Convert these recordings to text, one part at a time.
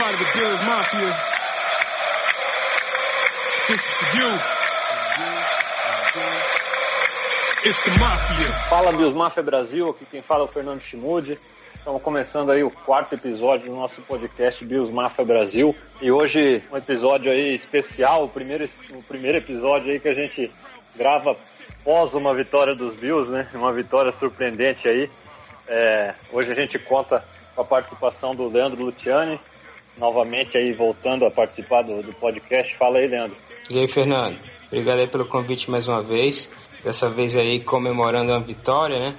part of the Bills Mafia. This is for you. It's the Mafia. Fala Bills Mafia Brasil, aqui quem fala é o Fernando Chimude. Estamos começando aí o quarto episódio do nosso podcast Bills Mafia Brasil. E hoje um episódio aí especial, o primeiro, o primeiro episódio aí que a gente grava pós uma vitória dos Bills, né? Uma vitória surpreendente aí. É, hoje a gente conta com a participação do Leandro Luciani, novamente aí voltando a participar do, do podcast. Fala aí, Leandro. E aí, Fernando? Obrigado aí pelo convite mais uma vez. Dessa vez aí comemorando uma vitória, né?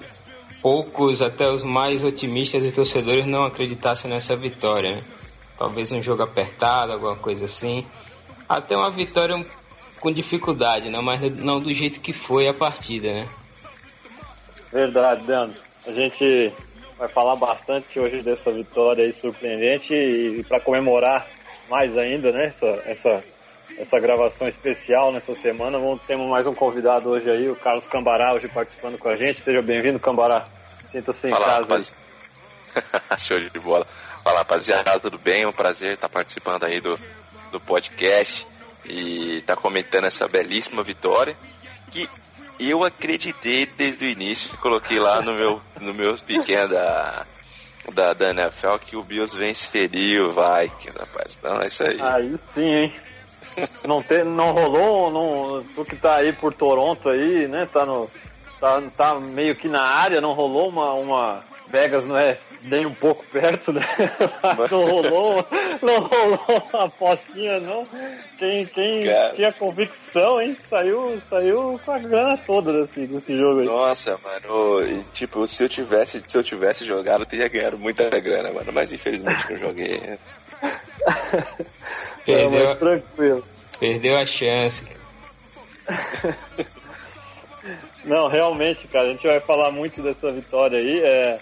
Poucos, até os mais otimistas e torcedores não acreditassem nessa vitória, né? Talvez um jogo apertado, alguma coisa assim. Até uma vitória com dificuldade, né? Mas não do jeito que foi a partida, né? Verdade, Leandro. A gente vai falar bastante hoje dessa vitória aí surpreendente e, para comemorar mais ainda, né? Essa, essa, essa gravação especial nessa semana, vamos, temos mais um convidado hoje aí, o Carlos Cambará, hoje participando com a gente. Seja bem-vindo, Cambará. Sinta-se em Fala, casa. rapaz. Show de bola. Fala, rapaziada, tudo bem? É um prazer estar participando aí do, do podcast e estar comentando essa belíssima vitória que eu acreditei desde o início, coloquei lá no meu, no meu pequeno da, da, da NFL que o Bills venceria o Vikings, rapaz. Então é isso aí. Aí sim, hein? Não, te, não rolou, não, tu que tá aí por Toronto aí, né? Tá, no, tá, tá meio que na área, não rolou uma, uma Vegas, não é nem um pouco perto, né? Não rolou, não rolou a apostinha, não. Quem, quem Cara. tinha convicção, hein? Saiu, saiu com a grana toda desse, desse jogo aí. Nossa, mano, e, tipo, se eu tivesse, se eu tivesse jogado, eu teria ganhado muita grana, mano, mas infelizmente não joguei. Perdeu, tranquilo. perdeu a chance. Não, realmente, cara, a gente vai falar muito dessa vitória aí. É,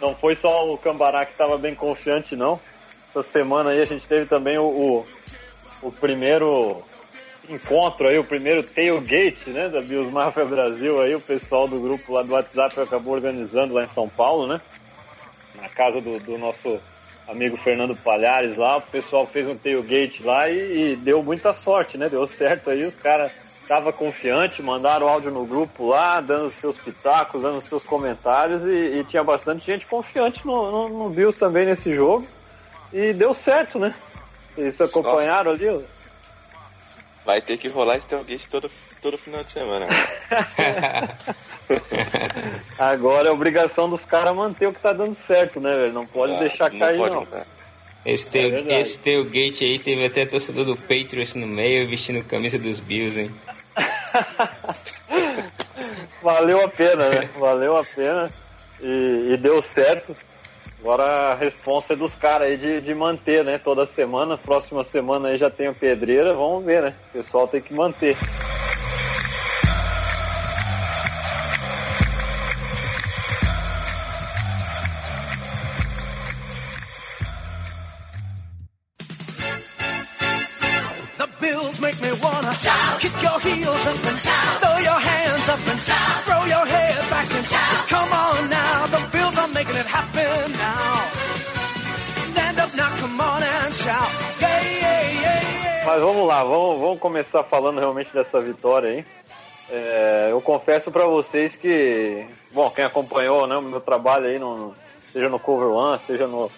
não foi só o Cambará que estava bem confiante, não. Essa semana aí a gente teve também o, o, o primeiro encontro aí, o primeiro tailgate, né, da Bills Mafia Brasil aí, o pessoal do grupo lá do WhatsApp acabou organizando lá em São Paulo, né? Na casa do, do nosso amigo Fernando Palhares lá, o pessoal fez um tailgate lá e, e deu muita sorte, né? Deu certo aí, os caras estavam confiantes, mandaram áudio no grupo lá, dando seus pitacos, dando seus comentários e, e tinha bastante gente confiante no, no, no Bills também nesse jogo e deu certo, né? Vocês acompanharam ali? ó? Vai ter que rolar esse tailgate todo, todo final de semana. Agora é obrigação dos caras manter o que tá dando certo, né, velho? Não pode Ah, deixar cair, pode não. mudar. Esse, É teu, verdade. esse tailgate aí teve até torcedor do Patriots no meio, vestindo camisa dos Bills, hein? Valeu a pena, né? Valeu a pena e, e deu certo. Agora a responsa é dos caras aí de, de manter, né? Toda semana. Próxima semana aí já tem a pedreira. Vamos ver, né? O pessoal tem que manter. Me wanna shout. Kick your heels up and shout. Throw your hands up and shout. Throw your head back and shout. Come on now, the bills are making it happen now. Stand up now, come on and shout. Yeah, yeah, yeah, yeah. Mas vamos lá, vamos, vamos começar falando realmente dessa vitória aí. É, eu confesso pra vocês que, bom, quem acompanhou né, o meu trabalho aí, no, seja no Cover One, seja no,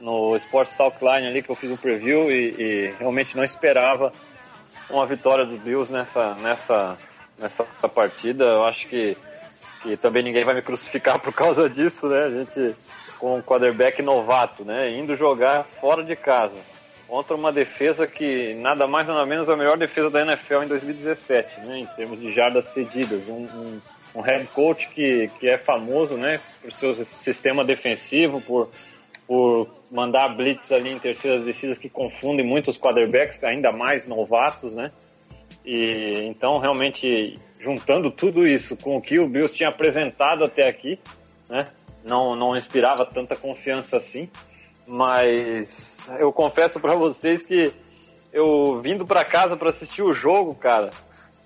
no Sports Talk Line ali que eu fiz um preview e, e realmente não esperava uma vitória do Bills nessa, nessa, nessa partida. Eu acho que, que também ninguém vai me crucificar por causa disso, né? A gente com um quarterback novato, né? Indo jogar fora de casa contra uma defesa que nada mais nada menos é a melhor defesa da NFL em 2017, né? Em termos de jardas cedidas, um, um, um head coach que, que é famoso, né? Por seu sistema defensivo, por por mandar blitz ali em terceiras descidas que confundem muito os quarterbacks, ainda mais novatos, né? E então realmente juntando tudo isso com o que o Bills tinha apresentado até aqui, né? Não não inspirava tanta confiança assim, mas eu confesso para vocês que eu vindo para casa para assistir o jogo, cara,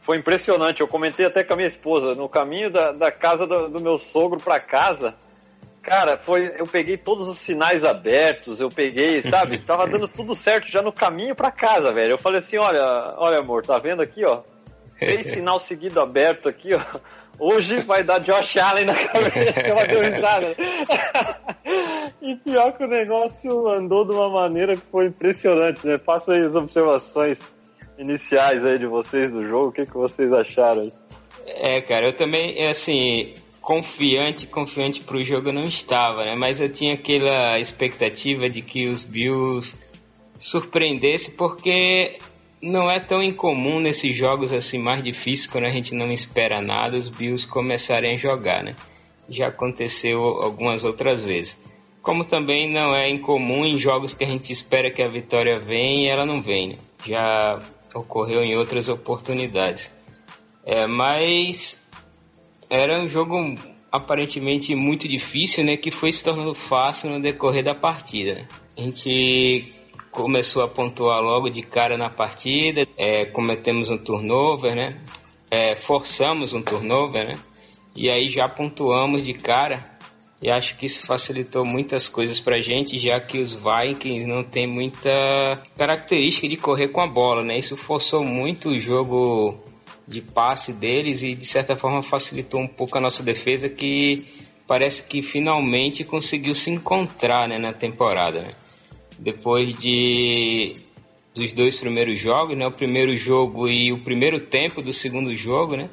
foi impressionante. Eu comentei até com a minha esposa no caminho da, da casa do, do meu sogro para casa Cara, foi, eu peguei todos os sinais abertos, eu peguei, sabe? Tava dando tudo certo já no caminho pra casa, velho. Eu falei assim, olha, olha amor, tá vendo aqui, ó? Três sinal seguido aberto aqui, ó. Hoje vai dar Josh Allen na cabeça, ela deu risada. e pior que o negócio andou de uma maneira que foi impressionante, né? Faça aí as observações iniciais aí de vocês do jogo, o que, que vocês acharam aí? É, cara, eu também, assim, confiante, confiante pro jogo eu não estava, né? Mas eu tinha aquela expectativa de que os Bills surpreendesse porque não é tão incomum nesses jogos assim mais difíceis quando a gente não espera nada os Bills começarem a jogar, né? Já aconteceu algumas outras vezes. Como também não é incomum em jogos que a gente espera que a vitória venha e ela não vem. Né? Já ocorreu em outras oportunidades. É, mas era um jogo aparentemente muito difícil, né, que foi se tornando fácil no decorrer da partida. A gente começou a pontuar logo de cara na partida, é, cometemos um turnover, né, é, forçamos um turnover, né, e aí já pontuamos de cara. E acho que isso facilitou muitas coisas pra gente, já que os Vikings não tem muita característica de correr com a bola, né? Isso forçou muito o jogo de passe deles e de certa forma facilitou um pouco a nossa defesa que parece que finalmente conseguiu se encontrar né, na temporada. Né? Depois de dos dois primeiros jogos, né, o primeiro jogo e o primeiro tempo do segundo jogo, né,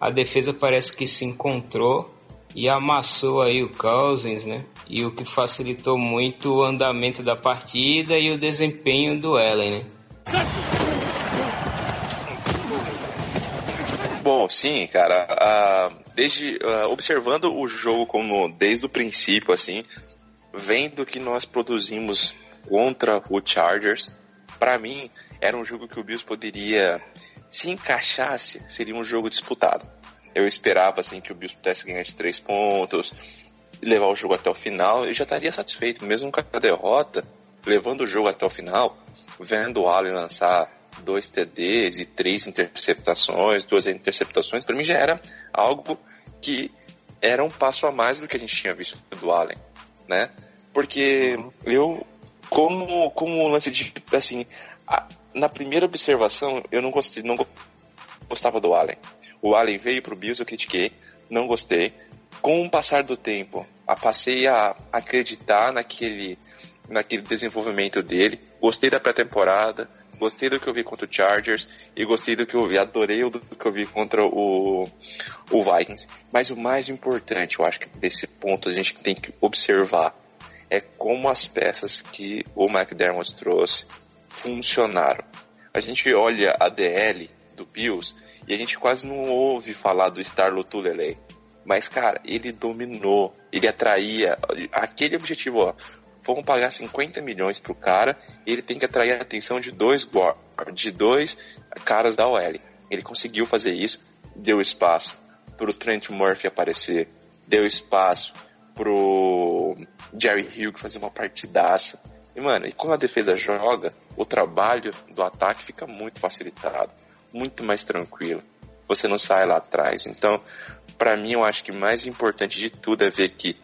a defesa parece que se encontrou e amassou aí o Cousins, né, e o que facilitou muito o andamento da partida e o desempenho do Allen. Né. Bom, sim, cara. Uh, desde uh, observando o jogo como desde o princípio, assim, vendo que nós produzimos contra o Chargers, para mim era um jogo que o Bills poderia, se encaixasse, seria um jogo disputado. Eu esperava assim que o Bills pudesse ganhar de três pontos, levar o jogo até o final, e já estaria satisfeito, mesmo com a derrota, levando o jogo até o final, vendo o Allen lançar dois TDs e três interceptações, duas interceptações, para mim já era algo que era um passo a mais do que a gente tinha visto do Allen, né? Porque uhum. eu, como, como lance de, assim, a, na primeira observação, eu não gostei, não gostava do Allen. O Allen veio pro Bills, eu critiquei, não gostei. Com o passar do tempo, passei a acreditar naquele, naquele desenvolvimento dele. Gostei da pré-temporada, gostei do que eu vi contra o Chargers e gostei do que eu vi, adorei o do que eu vi contra o, o Vikings. Mas o mais importante, eu acho que desse ponto a gente tem que observar é como as peças que o McDermott trouxe funcionaram. A gente olha a DL do Bills e a gente quase não ouve falar do Star Lotulelei. Mas, cara, ele dominou, ele atraía aquele objetivo, ó vamos pagar 50 milhões pro cara e ele tem que atrair a atenção de dois, de dois caras da OL. Ele conseguiu fazer isso, deu espaço pro Trent Murphy aparecer, deu espaço pro Jerry Hill fazer uma partidaça. E, mano, e quando a defesa joga, o trabalho do ataque fica muito facilitado, muito mais tranquilo. Você não sai lá atrás. Então, para mim, eu acho que mais importante de tudo é ver que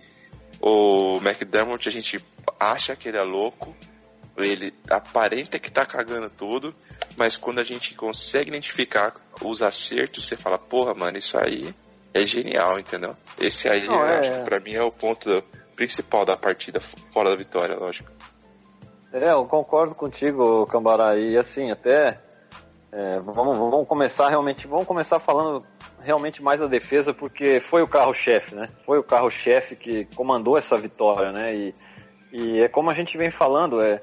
o McDermott, a gente acha que ele é louco, ele aparenta que tá cagando tudo, mas quando a gente consegue identificar os acertos, você fala, porra, mano, isso aí é genial, entendeu? Esse aí, Não, é... acho que pra mim é o ponto principal da partida, fora da vitória, lógico. É, eu concordo contigo, Cambará, e assim, até é, vamos, vamos começar realmente, vamos começar falando realmente mais da defesa, porque foi o carro-chefe, né? Foi o carro-chefe que comandou essa vitória, né? E, e é como a gente vem falando, é,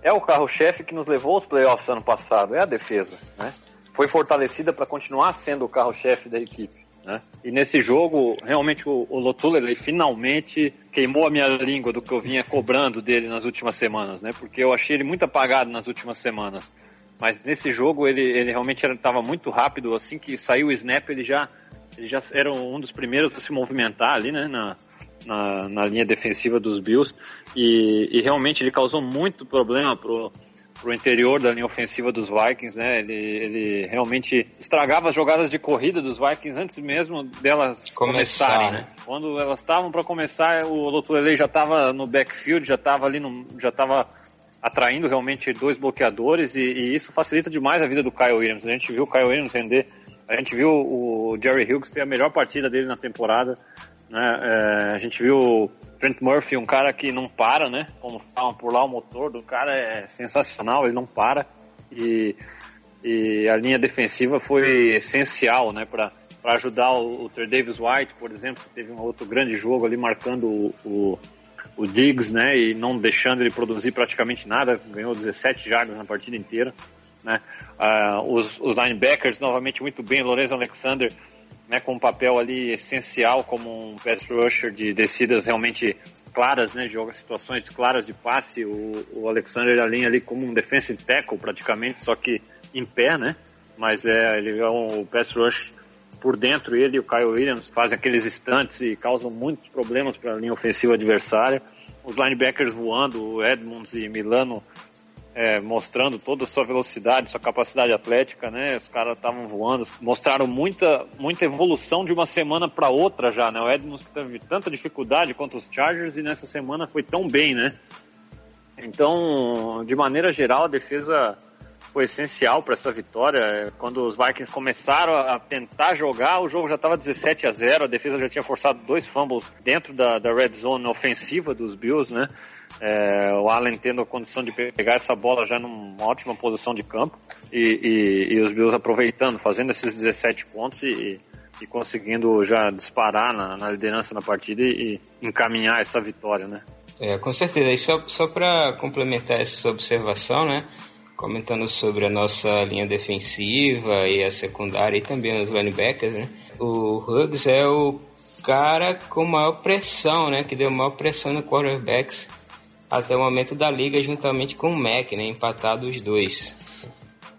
é o carro-chefe que nos levou aos playoffs ano passado, é a defesa, né? Foi fortalecida para continuar sendo o carro-chefe da equipe. Né? E nesse jogo, realmente o, o Lotuller ele finalmente queimou a minha língua do que eu vinha cobrando dele nas últimas semanas, né? Porque eu achei ele muito apagado nas últimas semanas. Mas nesse jogo ele, ele realmente estava muito rápido, assim que saiu o snap ele já, ele já era um dos primeiros a se movimentar ali, né, na, na, na linha defensiva dos Bills e, e, realmente ele causou muito problema pro, pro interior da linha ofensiva dos Vikings, né? Ele, ele realmente estragava as jogadas de corrida dos Vikings antes mesmo delas Começar, começarem, né? né? Quando elas estavam para começar, o Lotulele já estava no backfield, já estava ali no, já estava atraindo realmente dois bloqueadores e, e isso facilita demais a vida do Kyle Williams. A gente viu o Kyle Williams render, a gente viu o Jerry Hughes ter a melhor partida dele na temporada, né? É, a gente viu o Trent Murphy, um cara que não para, né? Como falam por lá, o motor do cara é sensacional, ele não para e, e a linha defensiva foi essencial, né? Para ajudar o, o Trey Davis White, por exemplo, que teve um outro grande jogo ali marcando o o Diggs, né, e não deixando ele produzir praticamente nada, ganhou 17 jardas na partida inteira, né, Ah, os, os linebackers novamente muito bem, Lorenzo Alexander, né, com um papel ali essencial como um pass rusher de descidas realmente claras, né, joga situações claras de passe, o, o Alexander alinha ali como um defensive tackle praticamente, só que em pé, né, mas é, ele é um pass rush por dentro, ele e o Kyle Williams fazem aqueles instantes e causam muitos problemas para a linha ofensiva adversária. Os linebackers voando, o Edmonds e Milano é, mostrando toda a sua velocidade, sua capacidade atlética, né? Os caras estavam voando, mostraram muita, muita evolução de uma semana para outra já, né? O Edmonds teve tanta dificuldade quanto os Chargers e nessa semana foi tão bem, né? Então, de maneira geral, a defesa foi essencial para essa vitória. Quando os Vikings começaram a tentar jogar, o jogo já estava 17 a 0. A defesa já tinha forçado dois fumbles dentro da, da red zone ofensiva dos Bills, né? É, o Allen tendo a condição de pegar essa bola já numa ótima posição de campo e, e, e os Bills aproveitando, fazendo esses 17 pontos e, e conseguindo já disparar na, na liderança na partida e, e encaminhar essa vitória, né? É, com certeza. E só, só para complementar essa observação, né? Comentando sobre a nossa linha defensiva e a secundária e também os linebackers, né? O Huggs é o cara com maior pressão, né? Que deu maior pressão no quarterbacks até o momento da liga, juntamente com o Mac, né? Empatado os dois.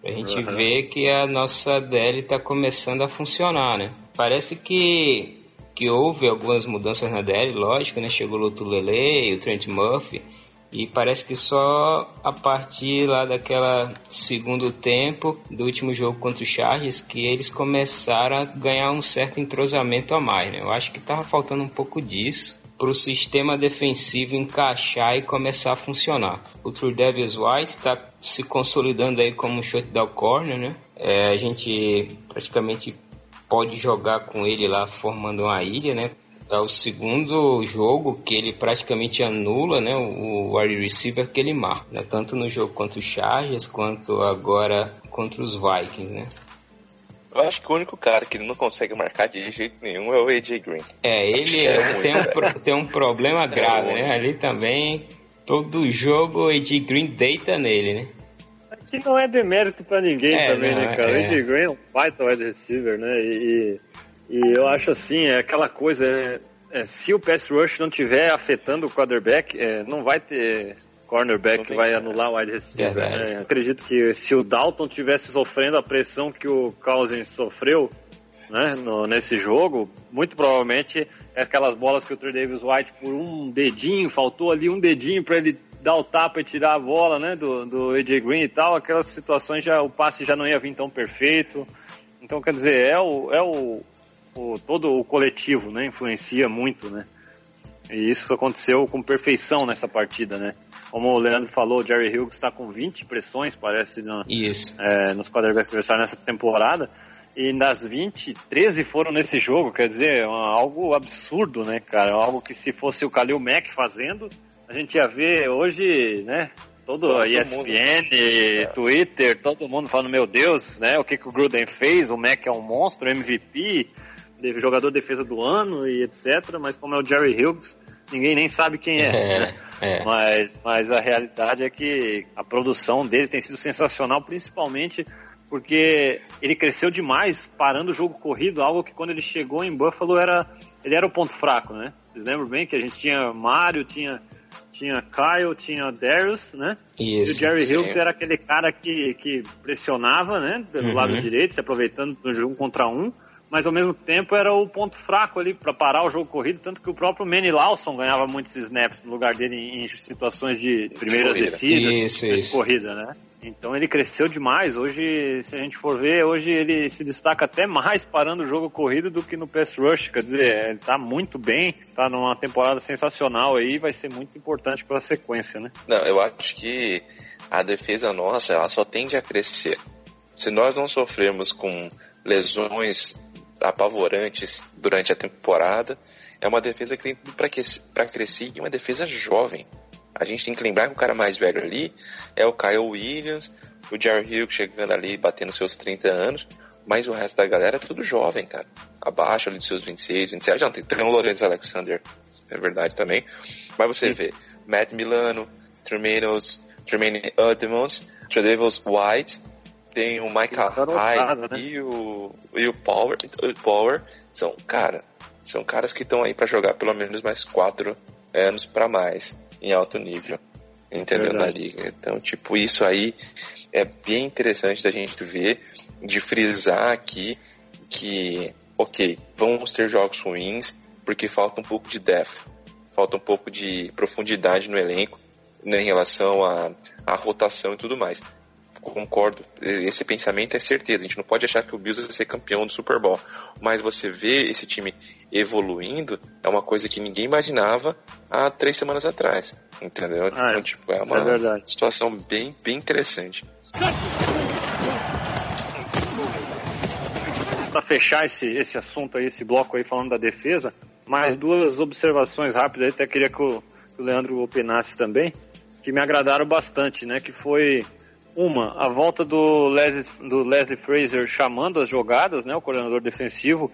A gente Uhum. vê que a nossa DL está começando a funcionar, né? Parece que, que houve algumas mudanças na DL, lógico, né? Chegou o Lutulele e o Trent Murphy. E parece que só a partir lá daquela segundo tempo do último jogo contra o Chargers que eles começaram a ganhar um certo entrosamento a mais, né? Eu acho que tava faltando um pouco disso para o sistema defensivo encaixar e começar a funcionar. O True Davis White está se consolidando aí como um shutdown corner, né? É, a gente praticamente pode jogar com ele lá formando uma ilha, né? É o segundo jogo que ele praticamente anula, né? O o wide receiver que ele marca, né? Tanto no jogo contra os Chargers quanto agora contra os Vikings, né? Eu acho que o único cara que ele não consegue marcar de jeito nenhum é o AJ Green. É, ele é ruim, tem, um, pro- tem um problema grave, né? Ali também, todo jogo o AJ Green deita nele, né? Que não é demérito pra ninguém É, também, não, né, cara? é. O AJ Green é um baita wide receiver, né? E, e eu acho assim, é aquela coisa, é, é, se o pass rush não tiver afetando o quarterback, é, não vai ter cornerback que vai anular o wide receiver. Né? Acredito que se o Dalton tivesse sofrendo a pressão que o Cousins sofreu, né, no- nesse jogo, muito provavelmente é aquelas bolas que o Trey Davis White por um dedinho, faltou ali um dedinho para ele dar o tapa e tirar a bola, né, do, do AJ Green e tal, aquelas situações já o passe já não ia vir tão perfeito. Então, quer dizer, é o, é o, o todo o coletivo, né, influencia muito, né? E isso aconteceu com perfeição nessa partida, né? Como o Leandro falou, o Jerry Hughes está com 20 pressões, parece, Isso. é, nos quarterbacks adversários nessa temporada. E das 20, 13 foram nesse jogo, quer dizer, é algo absurdo, né, cara? Algo que se fosse o Khalil Mack fazendo, a gente ia ver hoje, né? Todo, Todo ESPN, Twitter, todo mundo falando, meu Deus, né? O que, que o Gruden fez? O Mack é um monstro, MVP, jogador de defesa do ano e etc. Mas como é o Jerry Hughes, ninguém nem sabe quem é. né? É, é. Mas, mas a realidade é que a produção dele tem sido sensacional, principalmente porque ele cresceu demais parando o jogo corrido, algo que quando ele chegou em Buffalo era ele era o ponto fraco, né? Vocês lembram bem que a gente tinha Mário, tinha tinha Kyle, tinha Darius, né? E o Isso. Jerry. Hughes era aquele cara que, que pressionava, né? Pelo Uhum. lado direito, se aproveitando do jogo contra um. Mas ao mesmo tempo era o ponto fraco ali para parar o jogo corrido, tanto que o próprio Manny Lawson ganhava muitos snaps no lugar dele em situações de primeiras corrida. descidas, Isso, de isso. corrida, né? Então ele cresceu demais. Hoje, se a gente for ver, hoje ele se destaca até mais parando o jogo corrido do que no pass rush. Quer dizer, ele tá muito bem, tá numa temporada sensacional aí, vai ser muito importante para a sequência, né? Não, eu acho que a defesa nossa, ela só tende a crescer. Se nós não sofrermos com lesões apavorantes durante a temporada, é uma defesa que tem tudo para crescer e uma defesa jovem. A gente tem que lembrar que o cara mais velho ali é o Kyle Williams, o Jerry Hill chegando ali, batendo seus 30 anos, mas o resto da galera é tudo jovem, cara. Abaixo ali dos seus 26, 27. Não, tem, tem o Lorenzo Alexander, é verdade também. Mas você vê Matt Milano, Tremaine Edmonds, Tredavious White, tem o Michael Hyde né? e, o, e o Power. O Power são, cara, são caras que estão aí para jogar pelo menos mais quatro anos para mais em alto nível, entendeu? Na liga. Então, tipo, isso aí é bem interessante da gente ver, de frisar aqui que, ok, vamos ter jogos ruins porque falta um pouco de depth, falta um pouco de profundidade no elenco né, em relação à, à rotação e tudo mais. Concordo, esse pensamento é certeza. A gente não pode achar que o Bills vai ser campeão do Super Bowl, mas você vê esse time evoluindo é uma coisa que ninguém imaginava há três semanas atrás, entendeu? Ah, então, é. tipo, é uma É situação bem, bem interessante. Para fechar esse, esse assunto aí, esse bloco aí falando da defesa, mais duas observações rápidas aí, até queria que o, que o Leandro opinasse também, que me agradaram bastante, né? Que foi uma, a volta do Leslie, do Leslie Fraser chamando as jogadas, né? O coordenador defensivo,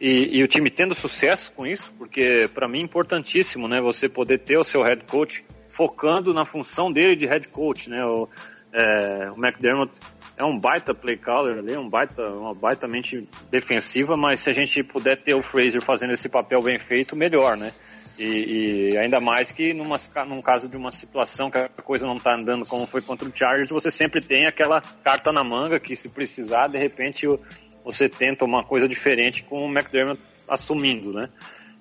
e, e o time tendo sucesso com isso, porque para mim é importantíssimo, né? Você poder ter o seu head coach focando na função dele de head coach, né? O, é, o McDermott é um baita play caller ali, um baita, uma baita mente defensiva, mas se a gente puder ter o Fraser fazendo esse papel bem feito, melhor, né? E, e ainda mais que numa, num caso de uma situação que a coisa não está andando como foi contra o Chargers, você sempre tem aquela carta na manga que se precisar, de repente você tenta uma coisa diferente com o McDermott assumindo, né?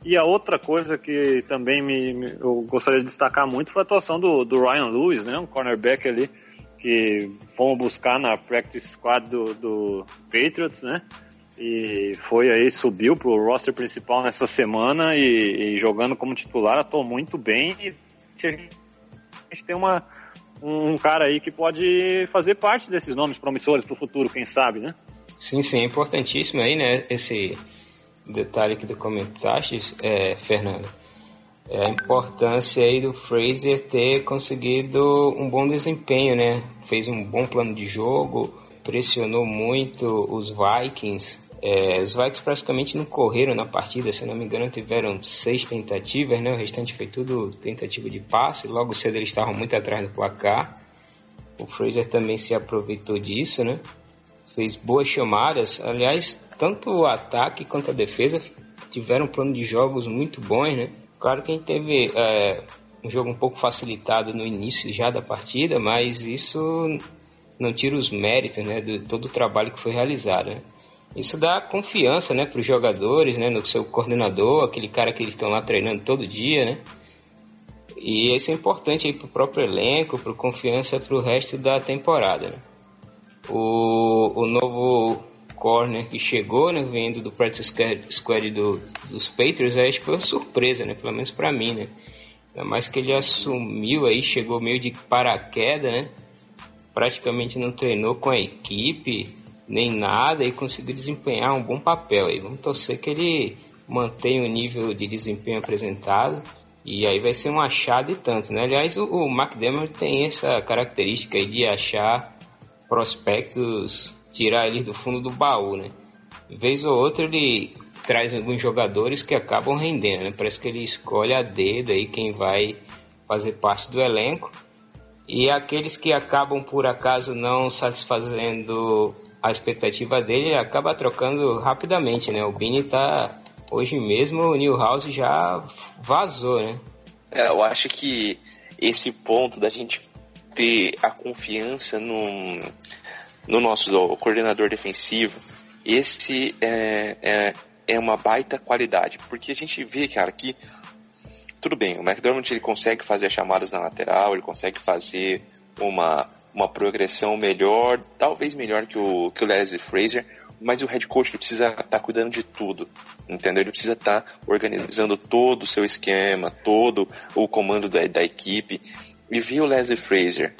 E a outra coisa que também me, me, eu gostaria de destacar muito foi a atuação do, do Ryan Lewis, né? Um cornerback ali que fomos buscar na practice squad do, do Patriots, né? E foi aí, subiu pro roster principal nessa semana e, e jogando como titular, atuou muito bem e a gente tem uma, um cara aí que pode fazer parte desses nomes promissores pro futuro, quem sabe, né? Sim, sim, é importantíssimo aí, né? Esse detalhe que tu comentaste, é, Fernando. É a importância aí do Fraser ter conseguido um bom desempenho, né? Fez um bom plano de jogo, pressionou muito os Vikings. É, os Vikings praticamente não correram na partida, se não me engano, tiveram seis tentativas, né? O restante foi tudo tentativa de passe. Logo cedo eles estavam muito atrás do placar. O Fraser também se aproveitou disso, né? Fez boas chamadas. Aliás, tanto o ataque quanto a defesa tiveram um plano de jogos muito bons, né? Claro que a gente teve é, um jogo um pouco facilitado no início já da partida, mas isso não tira os méritos, né, de todo o trabalho que foi realizado. Né? Isso dá confiança, né, para os jogadores, né, no seu coordenador, aquele cara que eles estão lá treinando todo dia, né? E isso é importante para o próprio elenco, para confiança para o resto da temporada. Né? O, o novo corner que chegou, né, vindo do practice squad do, dos Patriots, acho que foi uma surpresa, né, pelo menos para mim, né. Ainda mais que ele assumiu aí, chegou meio de paraquedas, né, praticamente não treinou com a equipe, nem nada, e conseguiu desempenhar um bom papel aí. Vamos torcer que ele mantenha o nível de desempenho apresentado, e aí vai ser um achado e tanto, né. Aliás, o, o McDermott tem essa característica aí de achar prospectos tirar eles do fundo do baú, né? Vez ou outra ele traz alguns jogadores que acabam rendendo, né? Parece que ele escolhe a dedo aí quem vai fazer parte do elenco. E aqueles que acabam por acaso não satisfazendo a expectativa dele, ele acaba trocando rapidamente, né? O Bini tá hoje mesmo o Newhouse já vazou, né? É, eu acho que esse ponto da gente ter a confiança no, no nosso coordenador defensivo esse é, é, é uma baita qualidade. Porque a gente vê, cara, que tudo bem, o McDermott ele consegue fazer chamadas na lateral, ele consegue fazer uma, uma progressão melhor, talvez melhor que o, que o Leslie Fraser, mas o head coach precisa estar tá cuidando de tudo, entendeu? Ele precisa estar tá organizando todo o seu esquema, todo o comando da, da equipe. E ver o Leslie Fraser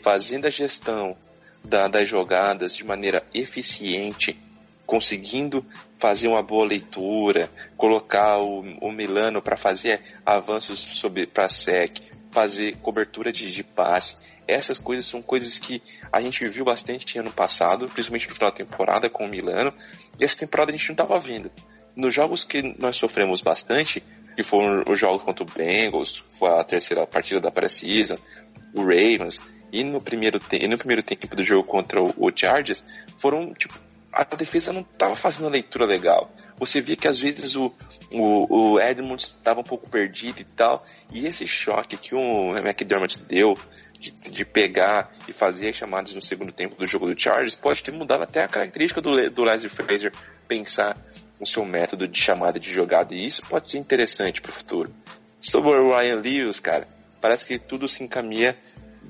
fazendo a gestão da, das jogadas de maneira eficiente, conseguindo fazer uma boa leitura, colocar o, o Milano para fazer avanços para sec, fazer cobertura de, de passe. Essas coisas são coisas que a gente viu bastante ano passado, principalmente no final da temporada com o Milano, e essa temporada a gente não estava vendo. Nos jogos que nós sofremos bastante, que foram os jogos contra o Bengals, foi a terceira partida da pré-season, o Ravens, e no primeiro, e no primeiro tempo do jogo contra o, o Chargers, foram, tipo, a defesa não estava fazendo a leitura legal. Você via que às vezes o, o, o Edmonds estava um pouco perdido e tal, e esse choque que o McDermott deu de, de, pegar e fazer as chamadas no segundo tempo do jogo do Chargers pode ter mudado até a característica do, do Leslie Fraser pensar o seu método de chamada de jogada, e isso pode ser interessante para o futuro. Sobre o Ryan Lewis, cara, parece que tudo se encaminha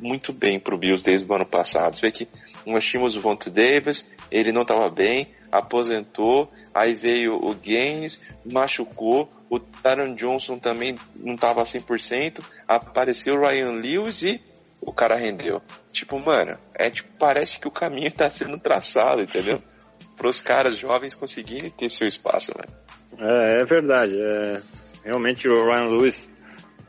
muito bem para o Bills desde o ano passado. Você vê que nós tínhamos o Vontae Davis, ele não estava bem, aposentou, aí veio o Gaines, machucou, o Taron Johnson também não estava 100%, apareceu o Ryan Lewis e o cara rendeu. Tipo, mano, é tipo, parece que o caminho está sendo traçado, entendeu? Para os caras jovens conseguirem ter seu espaço, mano. É, é verdade. É, realmente o Ryan Lewis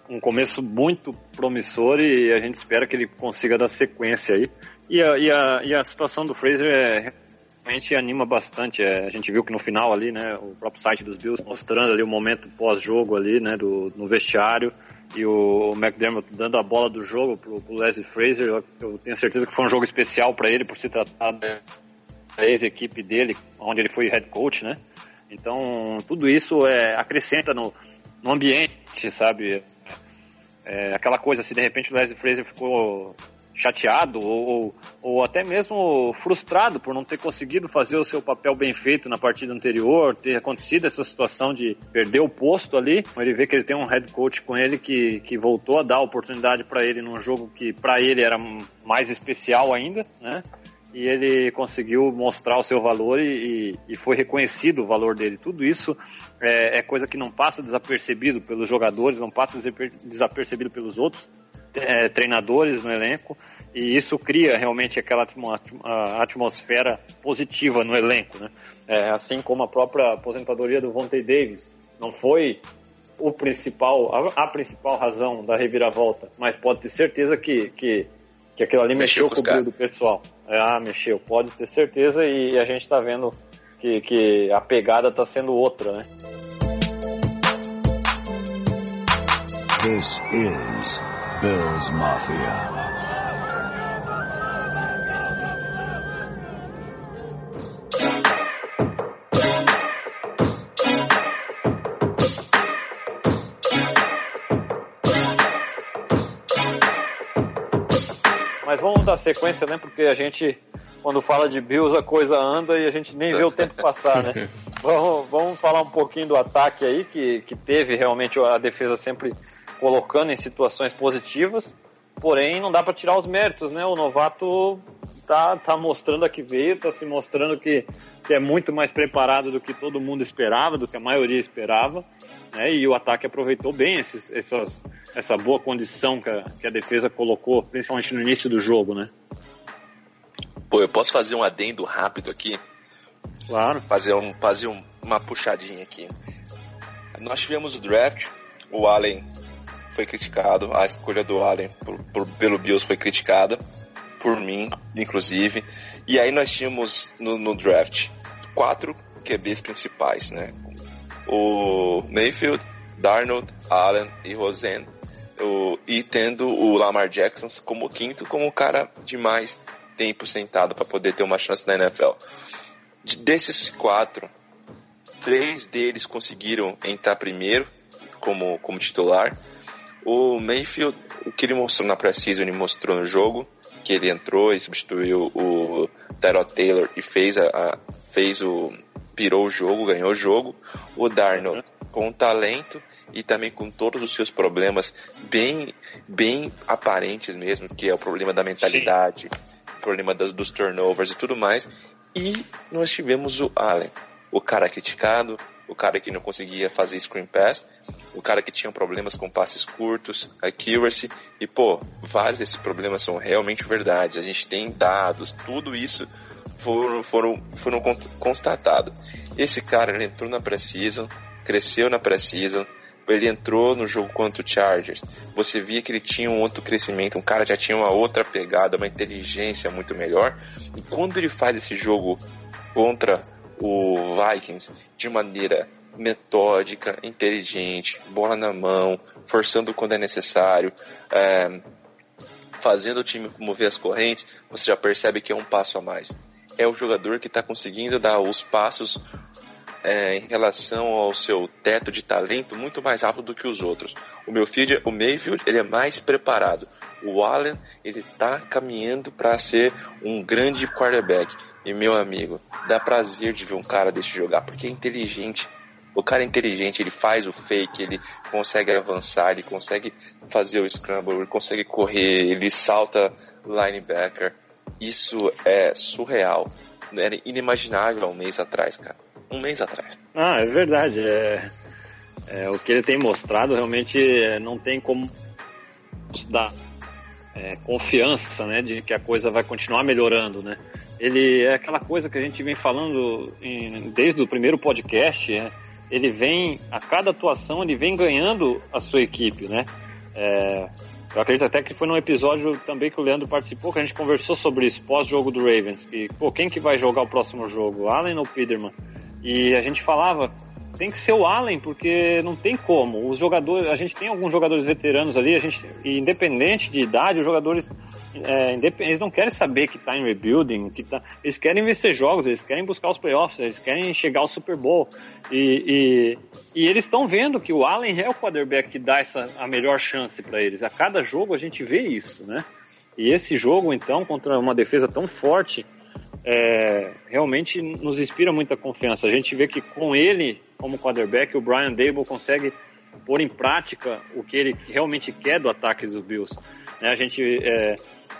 um começo muito promissor e a gente espera que ele consiga dar sequência aí. E a, e a, e a situação do Fraser é, realmente anima bastante. É, a gente viu que no final ali, né, o próprio site dos Bills mostrando ali o momento pós-jogo ali, né, do, no vestiário e o McDermott dando a bola do jogo pro, pro Leslie Fraser. Eu, eu, tenho certeza que foi um jogo especial para ele por se tratar da ex-equipe dele, onde ele foi head coach, né? Então, tudo isso é, acrescenta no, no ambiente, sabe? É, aquela coisa, se de repente o Leslie Fraser ficou chateado ou, ou até mesmo frustrado por não ter conseguido fazer o seu papel bem feito na partida anterior, ter acontecido essa situação de perder o posto ali. Ele vê que ele tem um head coach com ele que, que voltou a dar oportunidade para ele num jogo que para ele era mais especial ainda, né? E ele conseguiu mostrar o seu valor e, e, foi reconhecido o valor dele. Tudo isso é, é, coisa que não passa desapercebido pelos jogadores, não passa desapercebido pelos outros é, treinadores no elenco e isso cria realmente aquela atmosfera positiva no elenco, né? É, assim como a própria aposentadoria do Vontae Davis não foi o principal, a, a principal razão da reviravolta, mas pode ter certeza que, que que aquilo ali mexeu, mexeu com o brilho do pessoal. É, ah, mexeu, pode ter certeza, e a gente está vendo que, que a pegada está sendo outra, né? This is Bills Mafia. Mas vamos dar sequência, né? Porque a gente, quando fala de Bills, a coisa anda e a gente nem vê o tempo passar, né? vamos, vamos falar um pouquinho do ataque aí, que, que teve realmente a defesa sempre colocando em situações positivas. Porém, não dá para tirar os méritos, né? O novato tá, tá mostrando a que veio, tá se mostrando que, que é muito mais preparado do que todo mundo esperava, do que a maioria esperava, né? E o ataque aproveitou bem esses, essas, essa boa condição que a, que a defesa colocou, principalmente no início do jogo, né? Pô, eu posso fazer um adendo rápido aqui? Claro. Fazer, um, fazer um, uma puxadinha aqui. Nós tivemos o draft, o Allen foi criticado, a escolha do Allen por, por, pelo Bills foi criticada por mim, inclusive. E aí nós tínhamos no, no draft quatro QBs principais, né? O Mayfield, Darnold, Allen e Rosen. O, e tendo o Lamar Jackson como quinto, como o cara de mais tempo sentado para poder ter uma chance na NFL. De, desses quatro, três deles conseguiram entrar primeiro como, como titular. O Mayfield, o que ele mostrou na pré-season, ele mostrou no jogo que ele entrou e substituiu o Tyrod Taylor e fez, a, a, fez o. pirou o jogo, ganhou o jogo. O Darnold com talento e também com todos os seus problemas bem, bem aparentes mesmo, que é o problema da mentalidade, o problema das, dos turnovers e tudo mais. E nós tivemos o Allen, o cara criticado, o cara que não conseguia fazer screen pass, o cara que tinha problemas com passes curtos, accuracy, e pô, vários desses problemas são realmente verdades. A gente tem dados, tudo isso foram, foram, foram constatados. Esse cara ele entrou na pré-season, cresceu na pré-season, ele entrou no jogo contra o Chargers, você via que ele tinha um outro crescimento, um cara já tinha uma outra pegada, uma inteligência muito melhor. E quando ele faz esse jogo contra o Vikings de maneira metódica, inteligente, bola na mão, forçando quando é necessário, é, fazendo o time mover as correntes, você já percebe que é um passo a mais. É o jogador que está conseguindo dar os passos é, em relação ao seu teto de talento muito mais rápido do que os outros. O meu filho, o Mayfield, ele é mais preparado. O Allen, ele está caminhando para ser um grande quarterback. E meu amigo, dá prazer de ver um cara desse jogar, porque é inteligente. O cara é inteligente, ele faz o fake, ele consegue avançar, ele consegue fazer o scramble, ele consegue correr, ele salta linebacker. Isso é surreal. Era inimaginável há um mês atrás, cara um mês atrás. Ah, é verdade. É, é o que ele tem mostrado realmente é, não tem como dar é, confiança, né, de que a coisa vai continuar melhorando, né? Ele é aquela coisa que a gente vem falando em, desde o primeiro podcast, é, ele vem a cada atuação ele vem ganhando a sua equipe, né? É, eu acredito até que foi num episódio também que o Leandro participou, que a gente conversou sobre isso, pós-jogo do Ravens. Que, pô, quem que vai jogar o próximo jogo? Allen ou Peterman? E a gente falava, tem que ser o Allen, porque não tem como. Os jogadores, a gente tem alguns jogadores veteranos ali, a gente, independente de idade, os jogadores é, eles não querem saber que está em rebuilding, que tá, eles querem vencer jogos, eles querem buscar os playoffs, eles querem chegar ao Super Bowl. E, e, e eles estão vendo que o Allen é o quarterback que dá essa, a melhor chance para eles. A cada jogo a gente vê isso, né? E esse jogo, então, contra uma defesa tão forte, é, realmente nos inspira muita confiança. A gente vê que com ele, como quarterback, o Brian Dable consegue pôr em prática o que ele realmente quer do ataque dos Bills. Né? A, gente, é,